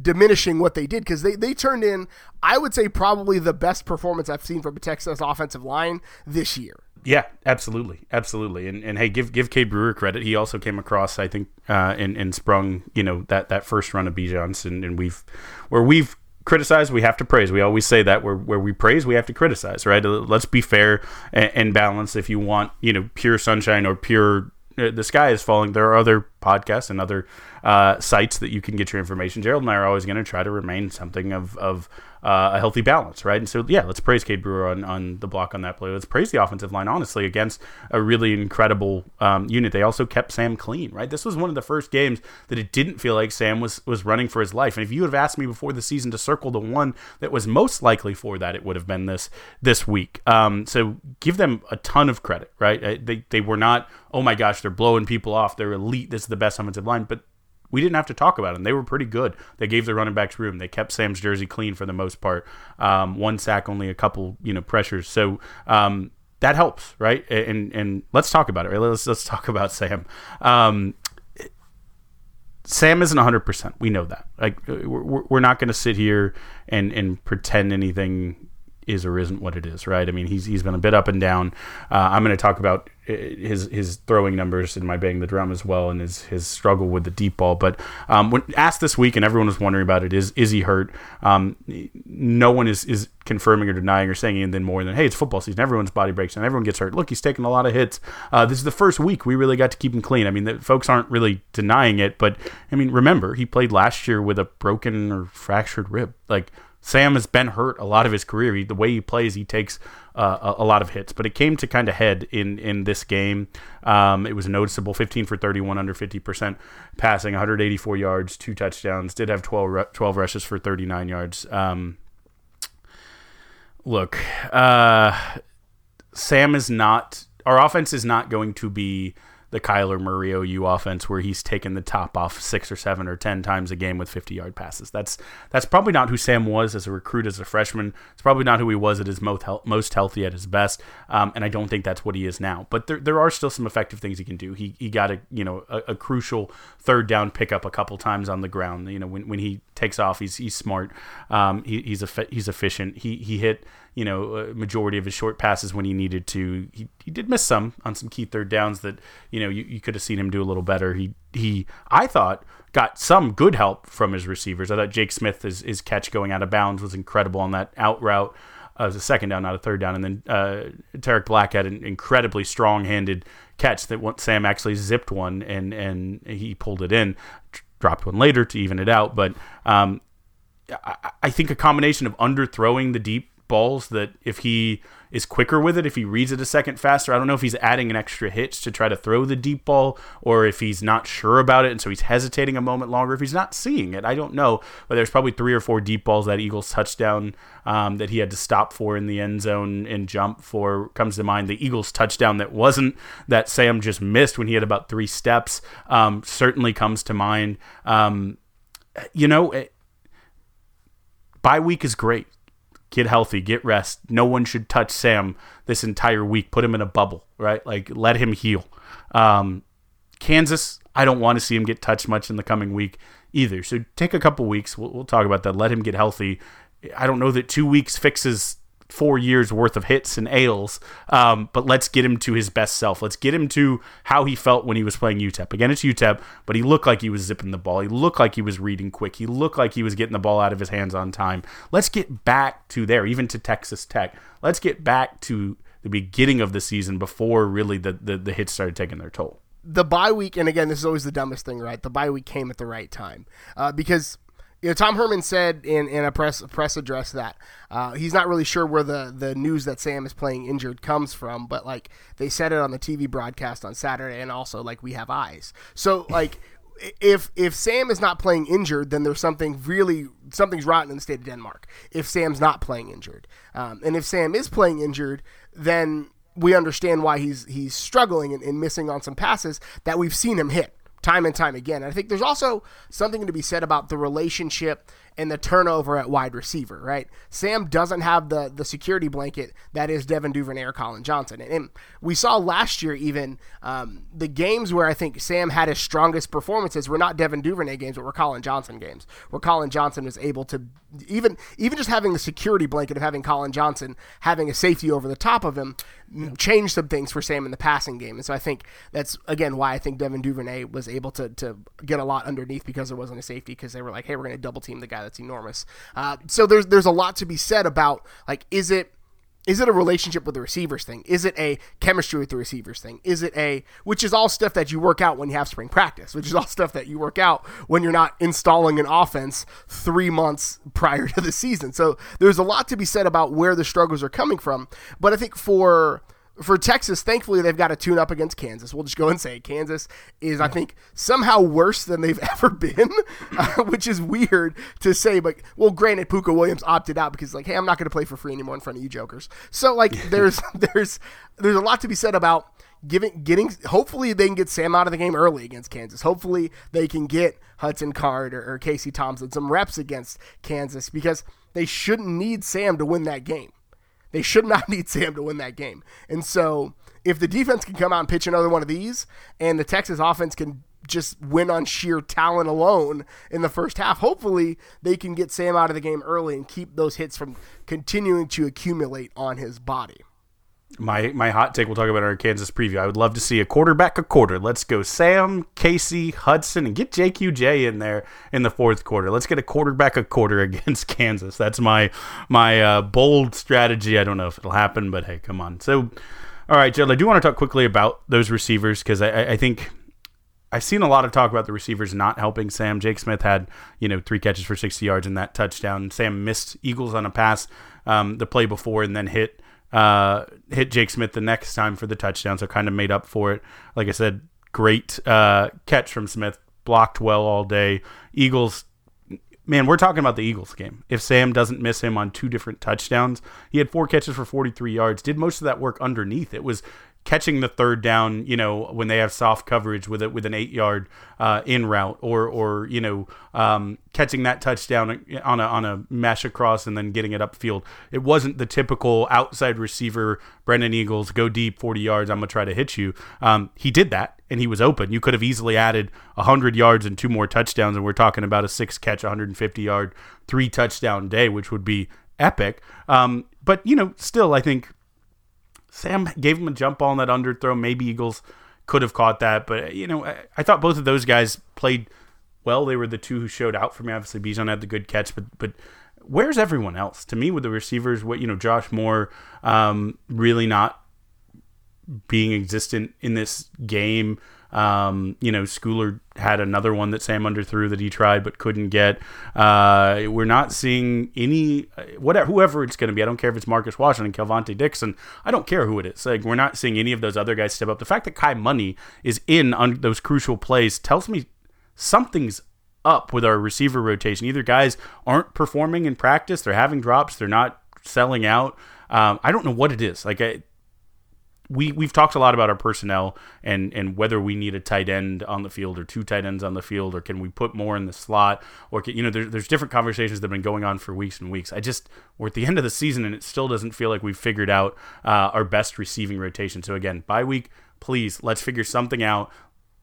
diminishing what they did because they, they turned in, I would say, probably the best performance I've seen from a Texas offensive line this year. Yeah, absolutely, absolutely. And and hey, give give Cade Brewer credit. He also came across, I think, uh, and and sprung, you know, that that first run of Bijan's, and, and we've where we've criticized, we have to praise. We always say that where where we praise, we have to criticize, right? Let's be fair and, and balanced. If you want, you know, pure sunshine or pure uh, the sky is falling. There are other podcasts and other uh, sites that you can get your information. Gerald and I are always going to try to remain something of, of uh, a healthy balance, right? And so, yeah, let's praise Cade Brewer on, on the block on that play. Let's praise the offensive line, honestly, against a really incredible um, unit. They also kept Sam clean, right? This was one of the first games that it didn't feel like Sam was, was running for his life. And if you would have asked me before the season to circle the one that was most likely for that, it would have been this this week. Um, so give them a ton of credit, right? Uh, they, they were not, oh my gosh, they're blowing people off. They're elite. This is the best offensive line. But we didn't have to talk about them. They were pretty good. They gave the running backs room. They kept Sam's jersey clean for the most part. Um, one sack, only a couple, you know, pressures. So um, that helps, right? And and let's talk about it. Right? Let's let's talk about Sam. Um, Sam isn't 100%. We know that. Like we're, we're not going to sit here and and pretend anything is or isn't what it is, right? I mean, he's he's been a bit up and down. Uh, I'm going to talk about uh, his his throwing numbers in my bang the drum as well, and his his struggle with the deep ball. But um, when asked this week, and everyone was wondering about it, is is he hurt? Um, no one is is confirming or denying or saying anything more than hey, it's football season. Everyone's body breaks and everyone gets hurt. Look, he's taking a lot of hits. Uh, this is the first week we really got to keep him clean. I mean, the, folks aren't really denying it, but I mean, remember he played last year with a broken or fractured rib, like Sam has been hurt a lot of his career. He, the way he plays, he takes uh, a, a, lot of hits, but it came to kind of head in in this game. Um, it was noticeable: 15 for 31, under 50 percent passing, 184 yards, two touchdowns. Did have 12, 12 rushes for 39 yards. Um, look, uh, Sam is not. Our offense is not going to be the Kyler Murray OU offense where he's taken the top off six or seven or ten times a game with 50 yard passes. That's that's probably not who Sam was as a recruit as a freshman. It's probably not who he was at his most most healthy at his best. Um, and I don't think that's what he is now. But there, there are still some effective things he can do. He he got a you know a, a crucial third down pickup a couple times on the ground. You know when, when he takes off, he's he's smart. Um, he, he's a he's efficient. He he hit you know, majority of his short passes when he needed to. He, he did miss some on some key third downs that, you know, you, you could have seen him do a little better. He, he, I thought, got some good help from his receivers. I thought Jake Smith, his, his catch going out of bounds was incredible on that out route. Uh, it was a second down, not a third down. And then uh, Tarik Black had an incredibly strong handed catch that Sam actually zipped one and, and he pulled it in, dropped one later to even it out. But um, I think a combination of underthrowing the deep balls that if he is quicker with it, if he reads it a second faster, I don't know if he's adding an extra hitch to try to throw the deep ball or if he's not sure about it and so he's hesitating a moment longer. If he's not seeing it, I don't know. But there's probably three or four deep balls that Eagles touchdown um, that he had to stop for in the end zone and jump for comes to mind. The Eagles touchdown that wasn't that Sam just missed when he had about three steps um, certainly comes to mind. Um, you know, it, bye week is great get healthy, get rest. No one should touch Sam this entire week. Put him in a bubble, right? Like let him heal. Um, Kansas, I don't want to see him get touched much in the coming week either. So take a couple weeks. We'll, we'll talk about that. Let him get healthy. I don't know that two weeks fixes four years worth of hits and ails. Um, but let's get him to his best self. Let's get him to how he felt when he was playing UTEP. Again, it's UTEP, but he looked like he was zipping the ball. He looked like he was reading quick. He looked like he was getting the ball out of his hands on time. Let's get back to there, even to Texas Tech. Let's get back to the beginning of the season before really the, the, the hits started taking their toll. The bye week, and again, this is always the dumbest thing, right? The bye week came at the right time uh, because you know, Tom Herman said in, in a press press address that uh, he's not really sure where the, the news that Sam is playing injured comes from, but like they said it on the TV broadcast on Saturday, and also like we have eyes. So like if if Sam is not playing injured, then there's something really something's rotten in the state of Denmark. If Sam's not playing injured, um, and if Sam is playing injured, then we understand why he's he's struggling and, and missing on some passes that we've seen him hit time and time again. And I think there's also something to be said about the relationship and the turnover at wide receiver, right? Sam doesn't have the the security blanket that is Devin Duvernay or Collin Johnson. And, and we saw last year even um, the games where I think Sam had his strongest performances were not Devin Duvernay games, but were Collin Johnson games, where Collin Johnson was able to even even just having the security blanket of having Collin Johnson having a safety over the top of him changed some things for Sam in the passing game. And so I think that's again why I think Devin Duvernay was able to to get a lot underneath because there wasn't a safety because they were like, hey, we're going to double team the guy that's enormous. Uh, so there's there's a lot to be said about like is it is it a relationship with the receivers thing? Is it a chemistry with the receivers thing? Is it a which is all stuff that you work out when you have spring practice, which is all stuff that you work out when you're not installing an offense 3 months prior to the season. So there's a lot to be said about where the struggles are coming from, but I think for for Texas, thankfully they've got to tune up against Kansas. We'll just go and say Kansas is, I think, somehow worse than they've ever been, uh, which is weird to say. But well, granted, Pooka Williams opted out because like, hey, I'm not going to play for free anymore in front of you jokers. So like, there's there's there's a lot to be said about giving getting hopefully they can get Sam out of the game early against Kansas. Hopefully they can get Hudson Card or, or Casey Thompson some reps against Kansas because they shouldn't need Sam to win that game. They should not need Sam to win that game. And so if the defense can come out and pitch another one of these and the Texas offense can just win on sheer talent alone in the first half. Hopefully, they can get Sam out of the game early and keep those hits from continuing to accumulate on his body. My my hot take. We'll talk about our Kansas preview. I would love to see a quarterback a quarter. Let's go Sam, Casey, Hudson, and get JQJ in there in the fourth quarter. Let's get a quarterback a quarter against Kansas. That's my my uh, bold strategy. I don't know if it'll happen, but hey, come on. So, all right, Jill. I do want to talk quickly about those receivers because I, I think I've seen a lot of talk about the receivers not helping Sam. Jake Smith had, you know, three catches for 60 yards in that touchdown. Sam missed Eagles on a pass um, the play before and then hit uh, hit Jake Smith the next time for the touchdown, so kind of made up for it. Like I said, great uh, catch from Smith, blocked well all day. Eagles, man, we're talking about the Eagles game. If Sam doesn't miss him on two different touchdowns, he had four catches for 43 yards, did most of that work underneath. It was catching the third down, you know, when they have soft coverage with it with an eight yard uh, in route, or or you know, um, catching that touchdown on a on a mesh across and then getting it upfield. It wasn't the typical outside receiver, Brennan Eagles, go deep forty yards. I'm gonna try to hit you. Um, he did that and he was open. You could have easily added hundred yards and two more touchdowns, and we're talking about a six catch, 150 yard, three touchdown day, which would be epic. Um, but you know, still, I think Sam gave him a jump ball on that underthrow. Maybe Eagles could have caught that, but you know, I, I, thought both of those guys played well. They were the two who showed out for me. Obviously, Bijan had the good catch, but but where's everyone else? To me, with the receivers, what you know, Josh Moore um, really not being existent in this game. Um, you know, Schooler had another one that Sam underthrew that he tried but couldn't get. Uh, we're not seeing any whatever whoever it's going to be. I don't care if it's Marcus Washington, Kelvontay Dixon. I don't care who it is. Like we're not seeing any of those other guys step up. The fact that Kai Money is in on those crucial plays tells me something's up with our receiver rotation. Either guys aren't performing in practice, they're having drops, they're not selling out. Um, I don't know what it is. Like I, we we've talked a lot about our personnel and and whether we need a tight end on the field or two tight ends on the field or can we put more in the slot or can, you know there's there's different conversations that have been going on for weeks and weeks. I just we're at the end of the season and it still doesn't feel like we've figured out uh, our best receiving rotation. So again, bye week, please let's figure something out.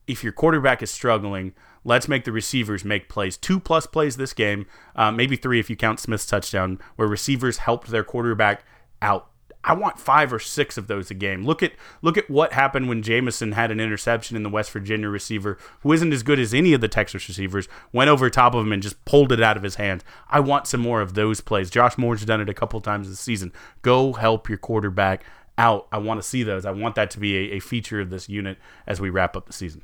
If your quarterback is struggling, let's make the receivers make plays. Two plus plays this game, uh, maybe three if you count Smith's touchdown, where receivers helped their quarterback out I want five or six of those a game. Look at look at what happened when Jamison had an interception in the West Virginia receiver, who isn't as good as any of the Texas receivers, went over top of him and just pulled it out of his hands. I want some more of those plays. Josh Moore's done it a couple times this season. Go help your quarterback out. I want to see those. I want that to be a, a feature of this unit as we wrap up the season.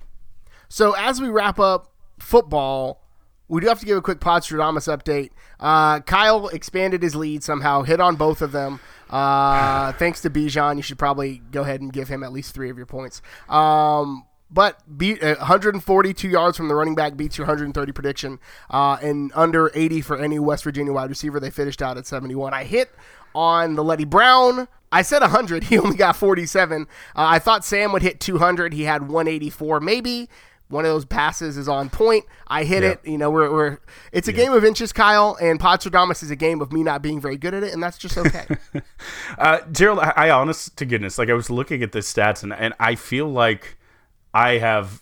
So as we wrap up football, we do have to give a quick Podstradamus update. Uh, Kyle expanded his lead somehow, hit on both of them. Uh, thanks to Bijan, you should probably go ahead and give him at least three of your points. Um, but beat, uh, 142 yards from the running back beats your 130 prediction, uh, and under 80 for any West Virginia wide receiver. They finished out at 71. I hit on the Leddie Brown. I said 100. He only got 47. Uh, I thought Sam would hit 200. He had 184. Maybe one of those passes is on point. I hit it. You know, we're, we're it's a game of inches, Kyle, and Podstradamus is a game of me not being very good at it, and that's just okay. uh, Gerald, I, I honest to goodness, like I was looking at the stats, and and I feel like I have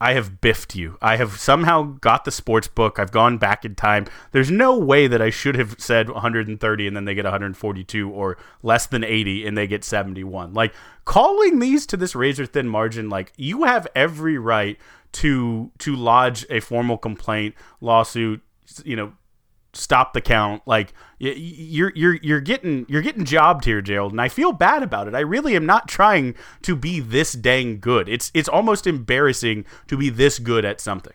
I have biffed you. I have somehow got the sports book. I've gone back in time. There's no way that I should have said 130 and then they get 142 or less than 80 and they get 71. Like calling these to this razor thin margin, like you have every right to to lodge a formal complaint, lawsuit, you know, stop the count. Like you're you're you're getting you're getting jobbed here, Gerald, and I feel bad about it. I really am not trying to be this dang good. It's it's almost embarrassing to be this good at something.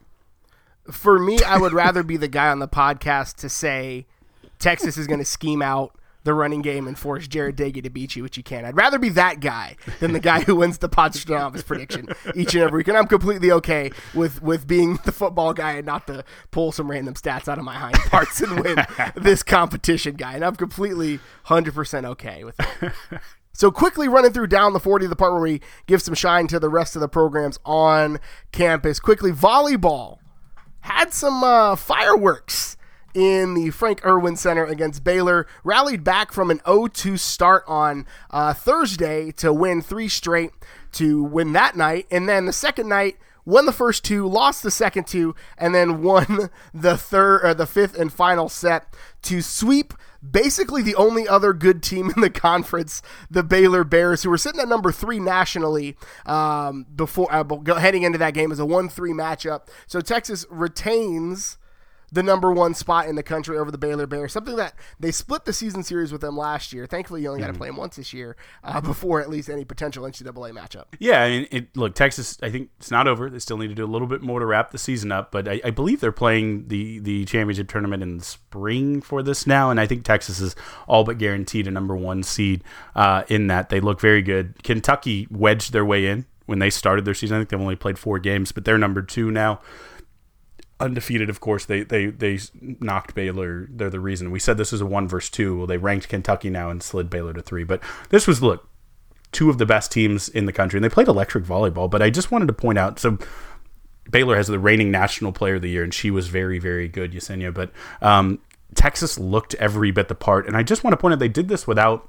For me, I would rather be the guy on the podcast to say Texas is going to scheme out the running game and force Jarret Doege to beat you, which you can't. I'd rather be that guy than the guy who wins the Podstradamus prediction each and every week. And I'm completely okay with, with being the football guy and not to pull some random stats out of my hind parts and win this competition guy. And I'm completely 100% okay with that. So quickly running through down the 40, the part where we give some shine to the rest of the programs on campus. Quickly, volleyball had some uh, fireworks in the Frank Erwin Center against Baylor. Rallied back from an 0-2 start on uh, Thursday to win three straight to win that night, and then the second night won the first two, lost the second two, and then won the third or the fifth and final set to sweep basically the only other good team in the conference, the Baylor Bears, who were sitting at number three nationally um, before uh, heading into that game as a one-three matchup. So Texas retains the number one spot in the country over the Baylor Bears. Something that they split the season series with them last year. Thankfully, you only got to mm-hmm. play them once this year uh, before at least any potential NCAA matchup. Yeah, I mean, it, look, Texas. I think it's not over. They still need to do a little bit more to wrap the season up. But I, I believe they're playing the the championship tournament in the spring for this now, and I think Texas is all but guaranteed a number one seed uh, in that. They look very good. Kentucky wedged their way in when they started their season. I think they've only played four games, but they're number two now undefeated. Of course, they they they knocked Baylor. They're the reason. We said this was a one versus two. Well, they ranked Kentucky now and slid Baylor to three. But this was look two of the best teams in the country, and they played electric volleyball. But I just wanted to point out so. Baylor has the reigning national player of the year, and she was very, very good, Yossiana. But um, Texas looked every bit the part, and I just want to point out they did this without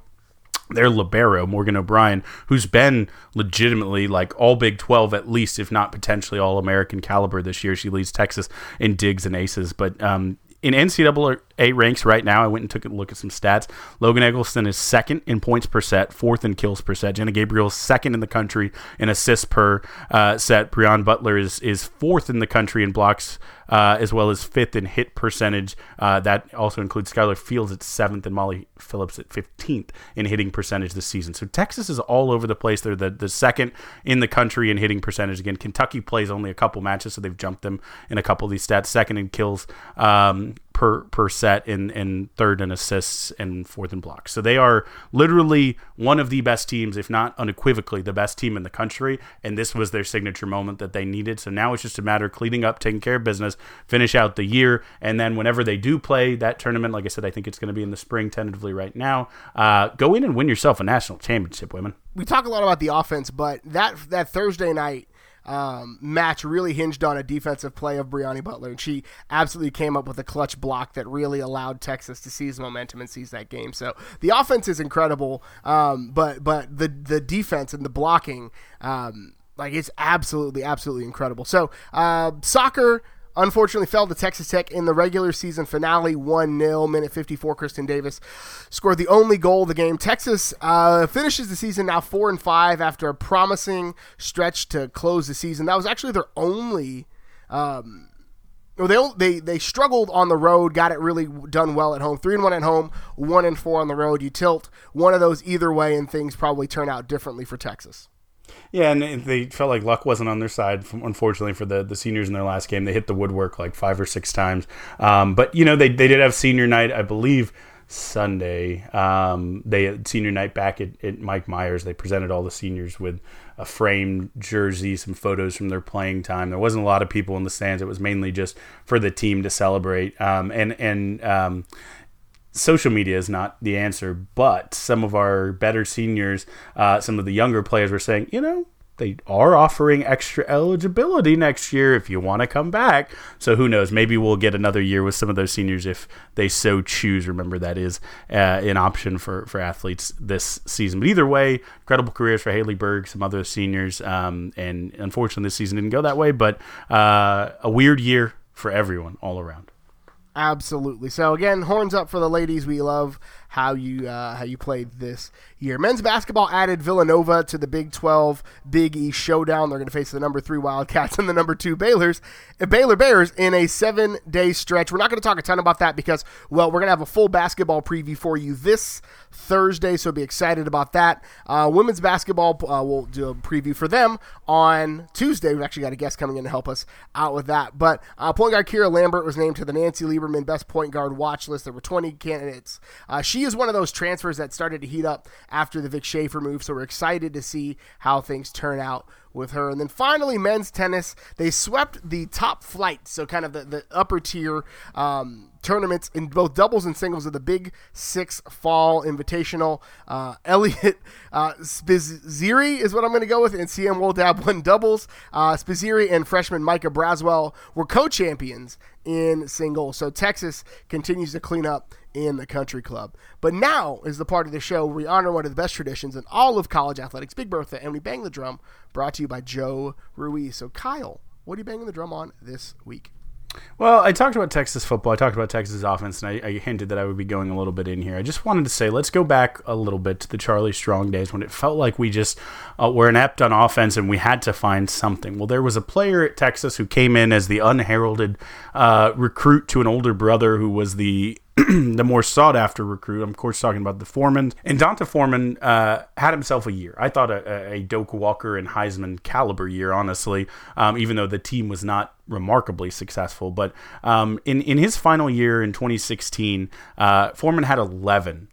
their libero Morgan O'Brien, who's been legitimately like all Big Twelve at least, if not potentially all American caliber this year. She leads Texas in digs and aces, but um, in NCAA ranks right now, I went and took a look at some stats. Logan Eggleston is second in points per set, fourth in kills per set. Jhenna Gabriel is second in the country in assists per uh, set. Brionne Butler is is fourth in the country in blocks uh, as well as fifth in hit percentage. Uh, that also includes Skylar Fields at seventh and Molly Phillips at 15th in hitting percentage this season. So Texas is all over the place. They're the, the second in the country in hitting percentage. Again, Kentucky plays only a couple matches, so they've jumped them in a couple of these stats. Second in kills. Um, per per set in in third in assists and fourth in blocks. So they are literally one of the best teams, if not unequivocally the best team in the country. And this was their signature moment that they needed. So now it's just a matter of cleaning up, taking care of business, finish out the year, and then whenever they do play that tournament, like I said, I think it's going to be in the spring tentatively right now. Uh, go in and win yourself a national championship, women. We talk a lot about the offense, but that that Thursday night um, match really hinged on a defensive play of Brionne Butler, and she absolutely came up with a clutch block that really allowed Texas to seize momentum and seize that game. So the offense is incredible, um, but but the the defense and the blocking. Um, like it's absolutely, absolutely incredible. So, uh, soccer unfortunately fell to Texas Tech in the regular season finale 1 0. Minute 54, Kristen Davis scored the only goal of the game. Texas uh, finishes the season now 4 and 5 after a promising stretch to close the season. That was actually their only. Um, they, they they struggled on the road, got it really done well at home. Three and one at home, one and four on the road. You tilt one of those either way, and things probably turn out differently for Texas. Yeah, and they felt like luck wasn't on their side. Unfortunately for the, the seniors in their last game, they hit the woodwork like five or six times. Um, but you know they they did have senior night, I believe. Sunday, um, they had senior night back at, at Mike Myers. They presented all the seniors with a framed jersey, some photos from their playing time. There wasn't a lot of people in the stands. It was mainly just for the team to celebrate. Um, and and um, social media is not the answer, but some of our better seniors, uh, some of the younger players were saying, you know, they are offering extra eligibility next year if you want to come back. So who knows? Maybe we'll get another year with some of those seniors if they so choose. Remember that is uh, an option for for athletes this season. But either way, incredible careers for Haley Berg, some other seniors, um, and unfortunately this season didn't go that way. But uh, a weird year for everyone all around. Absolutely. So again, horns up for the ladies. We love how you uh, how you played this year. Men's basketball added Villanova to the Big 12 Big East showdown. They're going to face the number three Wildcats and the number two Baylor's Baylor Bears in a seven day stretch. We're not going to talk a ton about that because well, we're going to have a full basketball preview for you this Thursday, so be excited about that. Uh, women's basketball, uh, we'll do a preview for them on Tuesday. We've actually got a guest coming in to help us out with that. But uh, point guard Kyra Lambert was named to the Nancy Lieberman Best Point Guard watch list. There were 20 candidates. Uh, she is one of those transfers that started to heat up after the Vic Schaefer move, so we're excited to see how things turn out with her. And then finally, men's tennis. They swept the top flight, so kind of the, the upper tier um, tournaments in both doubles and singles of the Big Six Fall Invitational. Uh, Elliot uh, is what I'm going to go with, and Siem Woldeab won doubles. Uh, and freshman Micah Braswell were co-champions in singles. So Texas continues to clean up in the country club. But now is the part of the show where we honor one of the best traditions in all of college athletics, Big Bertha, and we bang the drum, brought to you by Joe Ruiz. So, Kyle, what are you banging the drum on this week? Well, I talked about Texas football. I talked about Texas offense, and I, I, hinted that I would be going a little bit in here. I just wanted to say, let's go back a little bit to the Charlie Strong days when it felt like we just uh, were inept on offense and we had to find something. Well, there was a player at Texas who came in as the unheralded uh, recruit to an older brother who was the the more sought after recruit. I'm of course talking about the Foreman. And D'Onta Foreman uh, had himself a year. I thought a, a Doak Walker and Heisman caliber year, honestly, um, even though the team was not remarkably successful. But um, in, in his final year in 2016, uh, Foreman had 11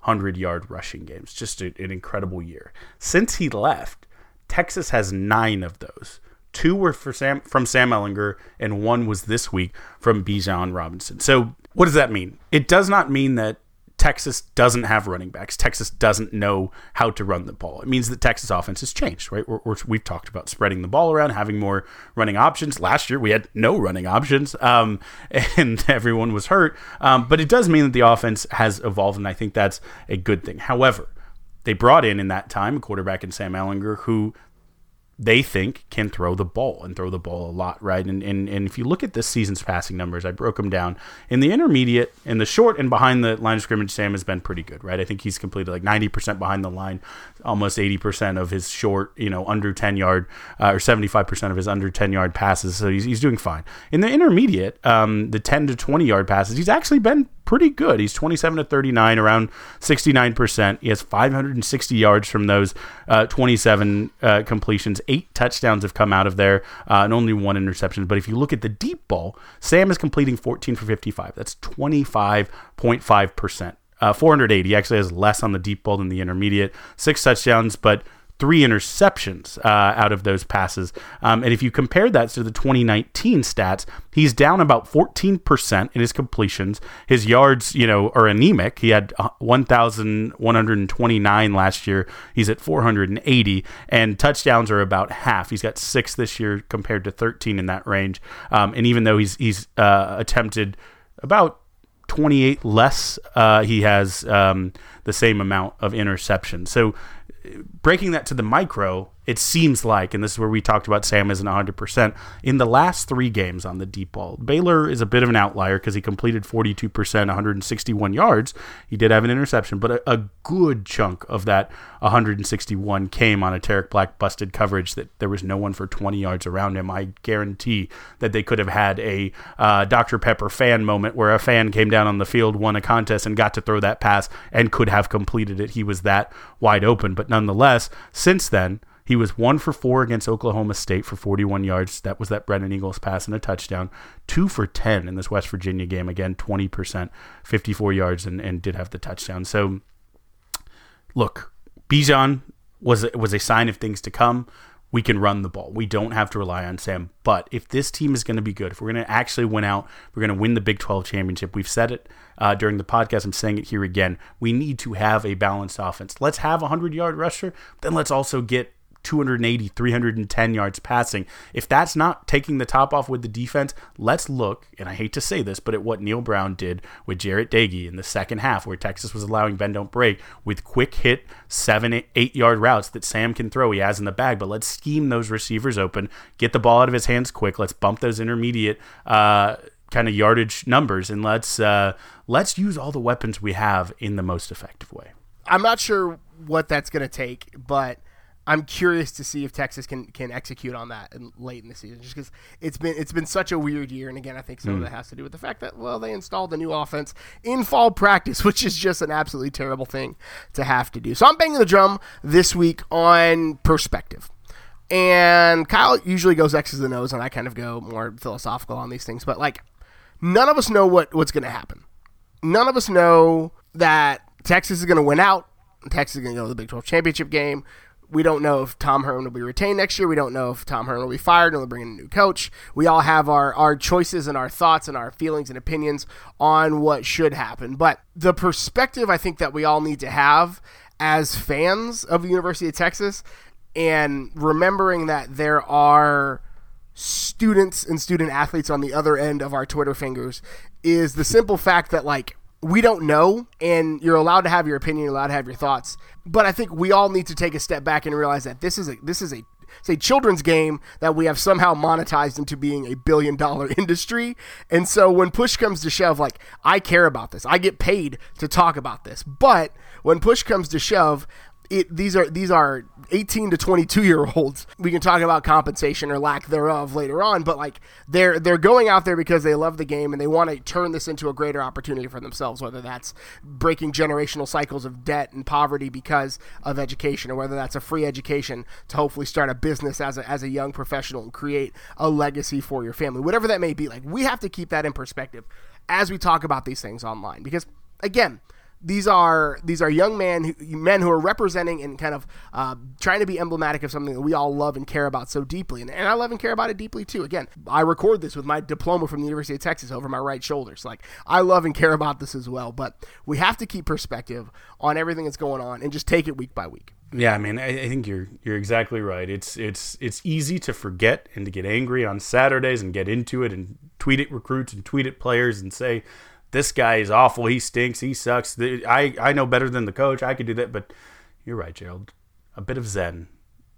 100 yard rushing games. Just a, an incredible year. Since he left, Texas has nine of those. Two were for Sam, from Sam Ehlinger, and one was this week from Bijan Robinson. So what does that mean? It does not mean that Texas doesn't have running backs. Texas doesn't know how to run the ball. It means that Texas offense has changed, right? we have talked about spreading the ball around, having more running options. Last year we had no running options, um, and everyone was hurt. Um, but it does mean that the offense has evolved, and I think that's a good thing. However, they brought in in that time a quarterback in Sam Ehlinger who they think can throw the ball and throw the ball a lot, right? And, and and if you look at this season's passing numbers, I broke them down. In the intermediate, in the short, and behind the line of scrimmage, Sam has been pretty good, right? I think he's completed like 90% behind the line, almost 80% of his short, you know, under 10 yard, uh, or 75% of his under 10 yard passes. So he's, he's doing fine. In the intermediate, um, the 10 to 20 yard passes, he's actually been pretty good. He's 27 to 39, around 69%. He has 560 yards from those uh, 27 uh, completions. Eight touchdowns have come out of there, uh, and only one interception. But if you look at the deep ball, Sam is completing 14 for 55. That's 25.5%. Uh, 480 he actually has less on the deep ball than the intermediate. Six touchdowns, but three interceptions uh, out of those passes. Um, and if you compare that to the 2019 stats, he's down about 14% in his completions. His yards, you know, are anemic. He had uh, 1,129 last year. He's at 480, and touchdowns are about half. He's got six this year compared to 13 in that range. Um, and even though he's he's uh, attempted about 28 less, uh, he has um, the same amount of interceptions. So breaking that to the micro, it seems like, and this is where we talked about Sam isn't 100%, in the last three games on the deep ball, Baylor is a bit of an outlier because he completed 42%, 161 yards. He did have an interception, but a, a, good chunk of that 161 came on a Tarik Black busted coverage that there was no one for 20 yards around him. I guarantee that they could have had a uh, Dr. Pepper fan moment where a fan came down on the field, won a contest, and got to throw that pass and could have completed it. He was that wide open, but nonetheless, since then, he was one for four against Oklahoma State for 41 yards. That was that Brennan Eagles pass and a touchdown. Two for 10 in this West Virginia game. Again, 20%, 54 yards, and, and did have the touchdown. So, look, Bijan was was a sign of things to come. We can run the ball. We don't have to rely on Sam. But if this team is going to be good, if we're going to actually win out, we're going to win the Big 12 championship. We've said it uh, during the podcast. I'm saying it here again. We need to have a balanced offense. Let's have a 100 yard rusher. Then let's also get 280, 310 yards passing. If that's not taking the top off with the defense, let's look, and I hate to say this, but at what Neal Brown did with Jarret Doege in the second half, where Texas was allowing Ben Don't Break with quick hit, seven, eight yard routes that Sam can throw. He has in the bag, but let's scheme those receivers open, get the ball out of his hands quick. Let's bump those intermediate. Uh, kind of yardage numbers and let's uh, let's use all the weapons we have in the most effective way. I'm not sure what that's going to take, but I'm curious to see if Texas can can execute on that in, late in the season, just because it's been it's been such a weird year, and again, I think some mm. of hmm. that has to do with the fact that well, they installed a new offense in fall practice, which is just an absolutely terrible thing to have to do. So I'm banging the drum this week on perspective, and Kyle usually goes X's the nose, and I kind of go more philosophical on these things, but like none of us know what what's going to happen. None of us know that Texas is going to win out. Texas is going to go to the Big 12 championship game We don't know if Tom Herman will be retained next year. We don't know if Tom Herman will be fired and they'll bring in a new coach. We all have our, our choices and our thoughts and our feelings and opinions on what should happen. But the perspective I think that we all need to have as fans of the University of Texas and remembering that there are students and student athletes on the other end of our Twitter fingers is the simple fact that like we don't know and you're allowed to have your opinion, you're allowed to have your thoughts. But I think we all need to take a step back and realize that this is a this is a it's a children's game that we have somehow monetized into being a billion dollar industry. And so when push comes to shove, like I care about this. I get paid to talk about this. But when push comes to shove, it, these are these are 18 to 22 year olds. We can talk about compensation or lack thereof later on, but like they're they're going out there because they love the game and they want to turn this into a greater opportunity for themselves. Whether that's breaking generational cycles of debt and poverty because of education, or whether that's a free education to hopefully start a business as a as a young professional and create a legacy for your family. Whatever that may be, like we have to keep that in perspective as we talk about these things online because again these are these are young men who, men who are representing and kind of uh, trying to be emblematic of something that we all love and care about so deeply, and, and, I love and care about it deeply too. Again, I record this with my diploma from the University of Texas over my right shoulder, so like I love and care about this as well. But we have to keep perspective on everything that's going on and just take it week by week. Yeah, I mean, I, I think you're you're exactly right. It's it's it's easy to forget and to get angry on Saturdays and get into it and tweet at recruits and tweet at players and say this guy is awful. He stinks. He sucks. I, I know better than the coach. I could do that. But you're right, Gerald. A bit of Zen.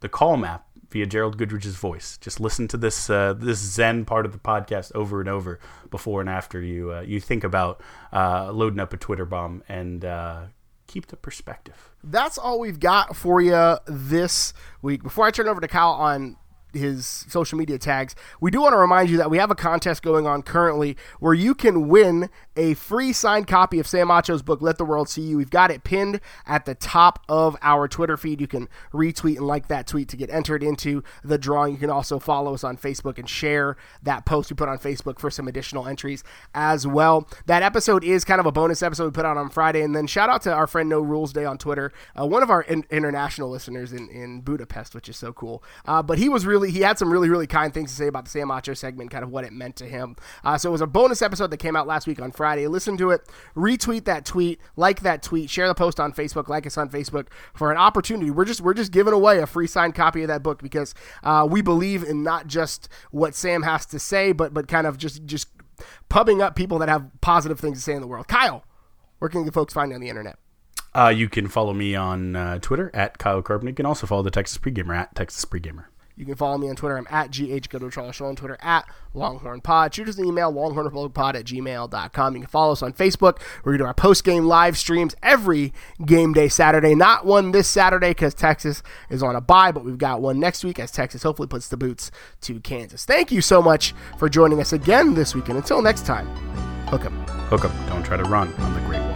The call map via Gerald Goodrich's voice. Just listen to this uh, this Zen part of the podcast over and over before and after you uh, you think about uh, loading up a Twitter bomb and uh, keep the perspective. That's all we've got for you this week. Before I turn over to Kyle on his social media tags, we do want to remind you that we have a contest going on currently where you can win a free signed copy of Sam Acho's book, Let the World See You. We've got it pinned at the top of our Twitter feed. You can retweet and like that tweet to get entered into the drawing. You can also follow us on Facebook and share that post we put on Facebook for some additional entries as well. That episode is kind of a bonus episode we put out on Friday. And then shout out to our friend No Rules Day on Twitter, uh, one of our in- international listeners in, in Budapest, which is so cool. Uh, but he was really, he had some really, really kind things to say about the Sam Acho segment, kind of what it meant to him. Uh, so it was a bonus episode that came out last week on Friday. Listen to it, retweet that tweet, like that tweet, share the post on Facebook, like us on Facebook for an opportunity. We're just we're just giving away a free signed copy of that book because uh, we believe in not just what Sam has to say, but but kind of just just pubbing up people that have positive things to say in the world. Kyle, where can the folks find you on the internet? Uh, you can follow me on uh, Twitter at Kyle Carpenter. You can also follow the Texas Pregamer at Texas Pregamer. You can follow me on Twitter. I'm at GH Show on Twitter at Longhorn Pod. Shoot us an email, longhornpod at gmail.com. You can follow us on Facebook. We're do our post game live streams every game day Saturday. Not one this Saturday because Texas is on a bye, but we've got one next week as Texas hopefully puts the boots to Kansas. Thank you so much for joining us again this week. And until next time, hook 'em. Hook 'em. Don't try to run on the Great Wall.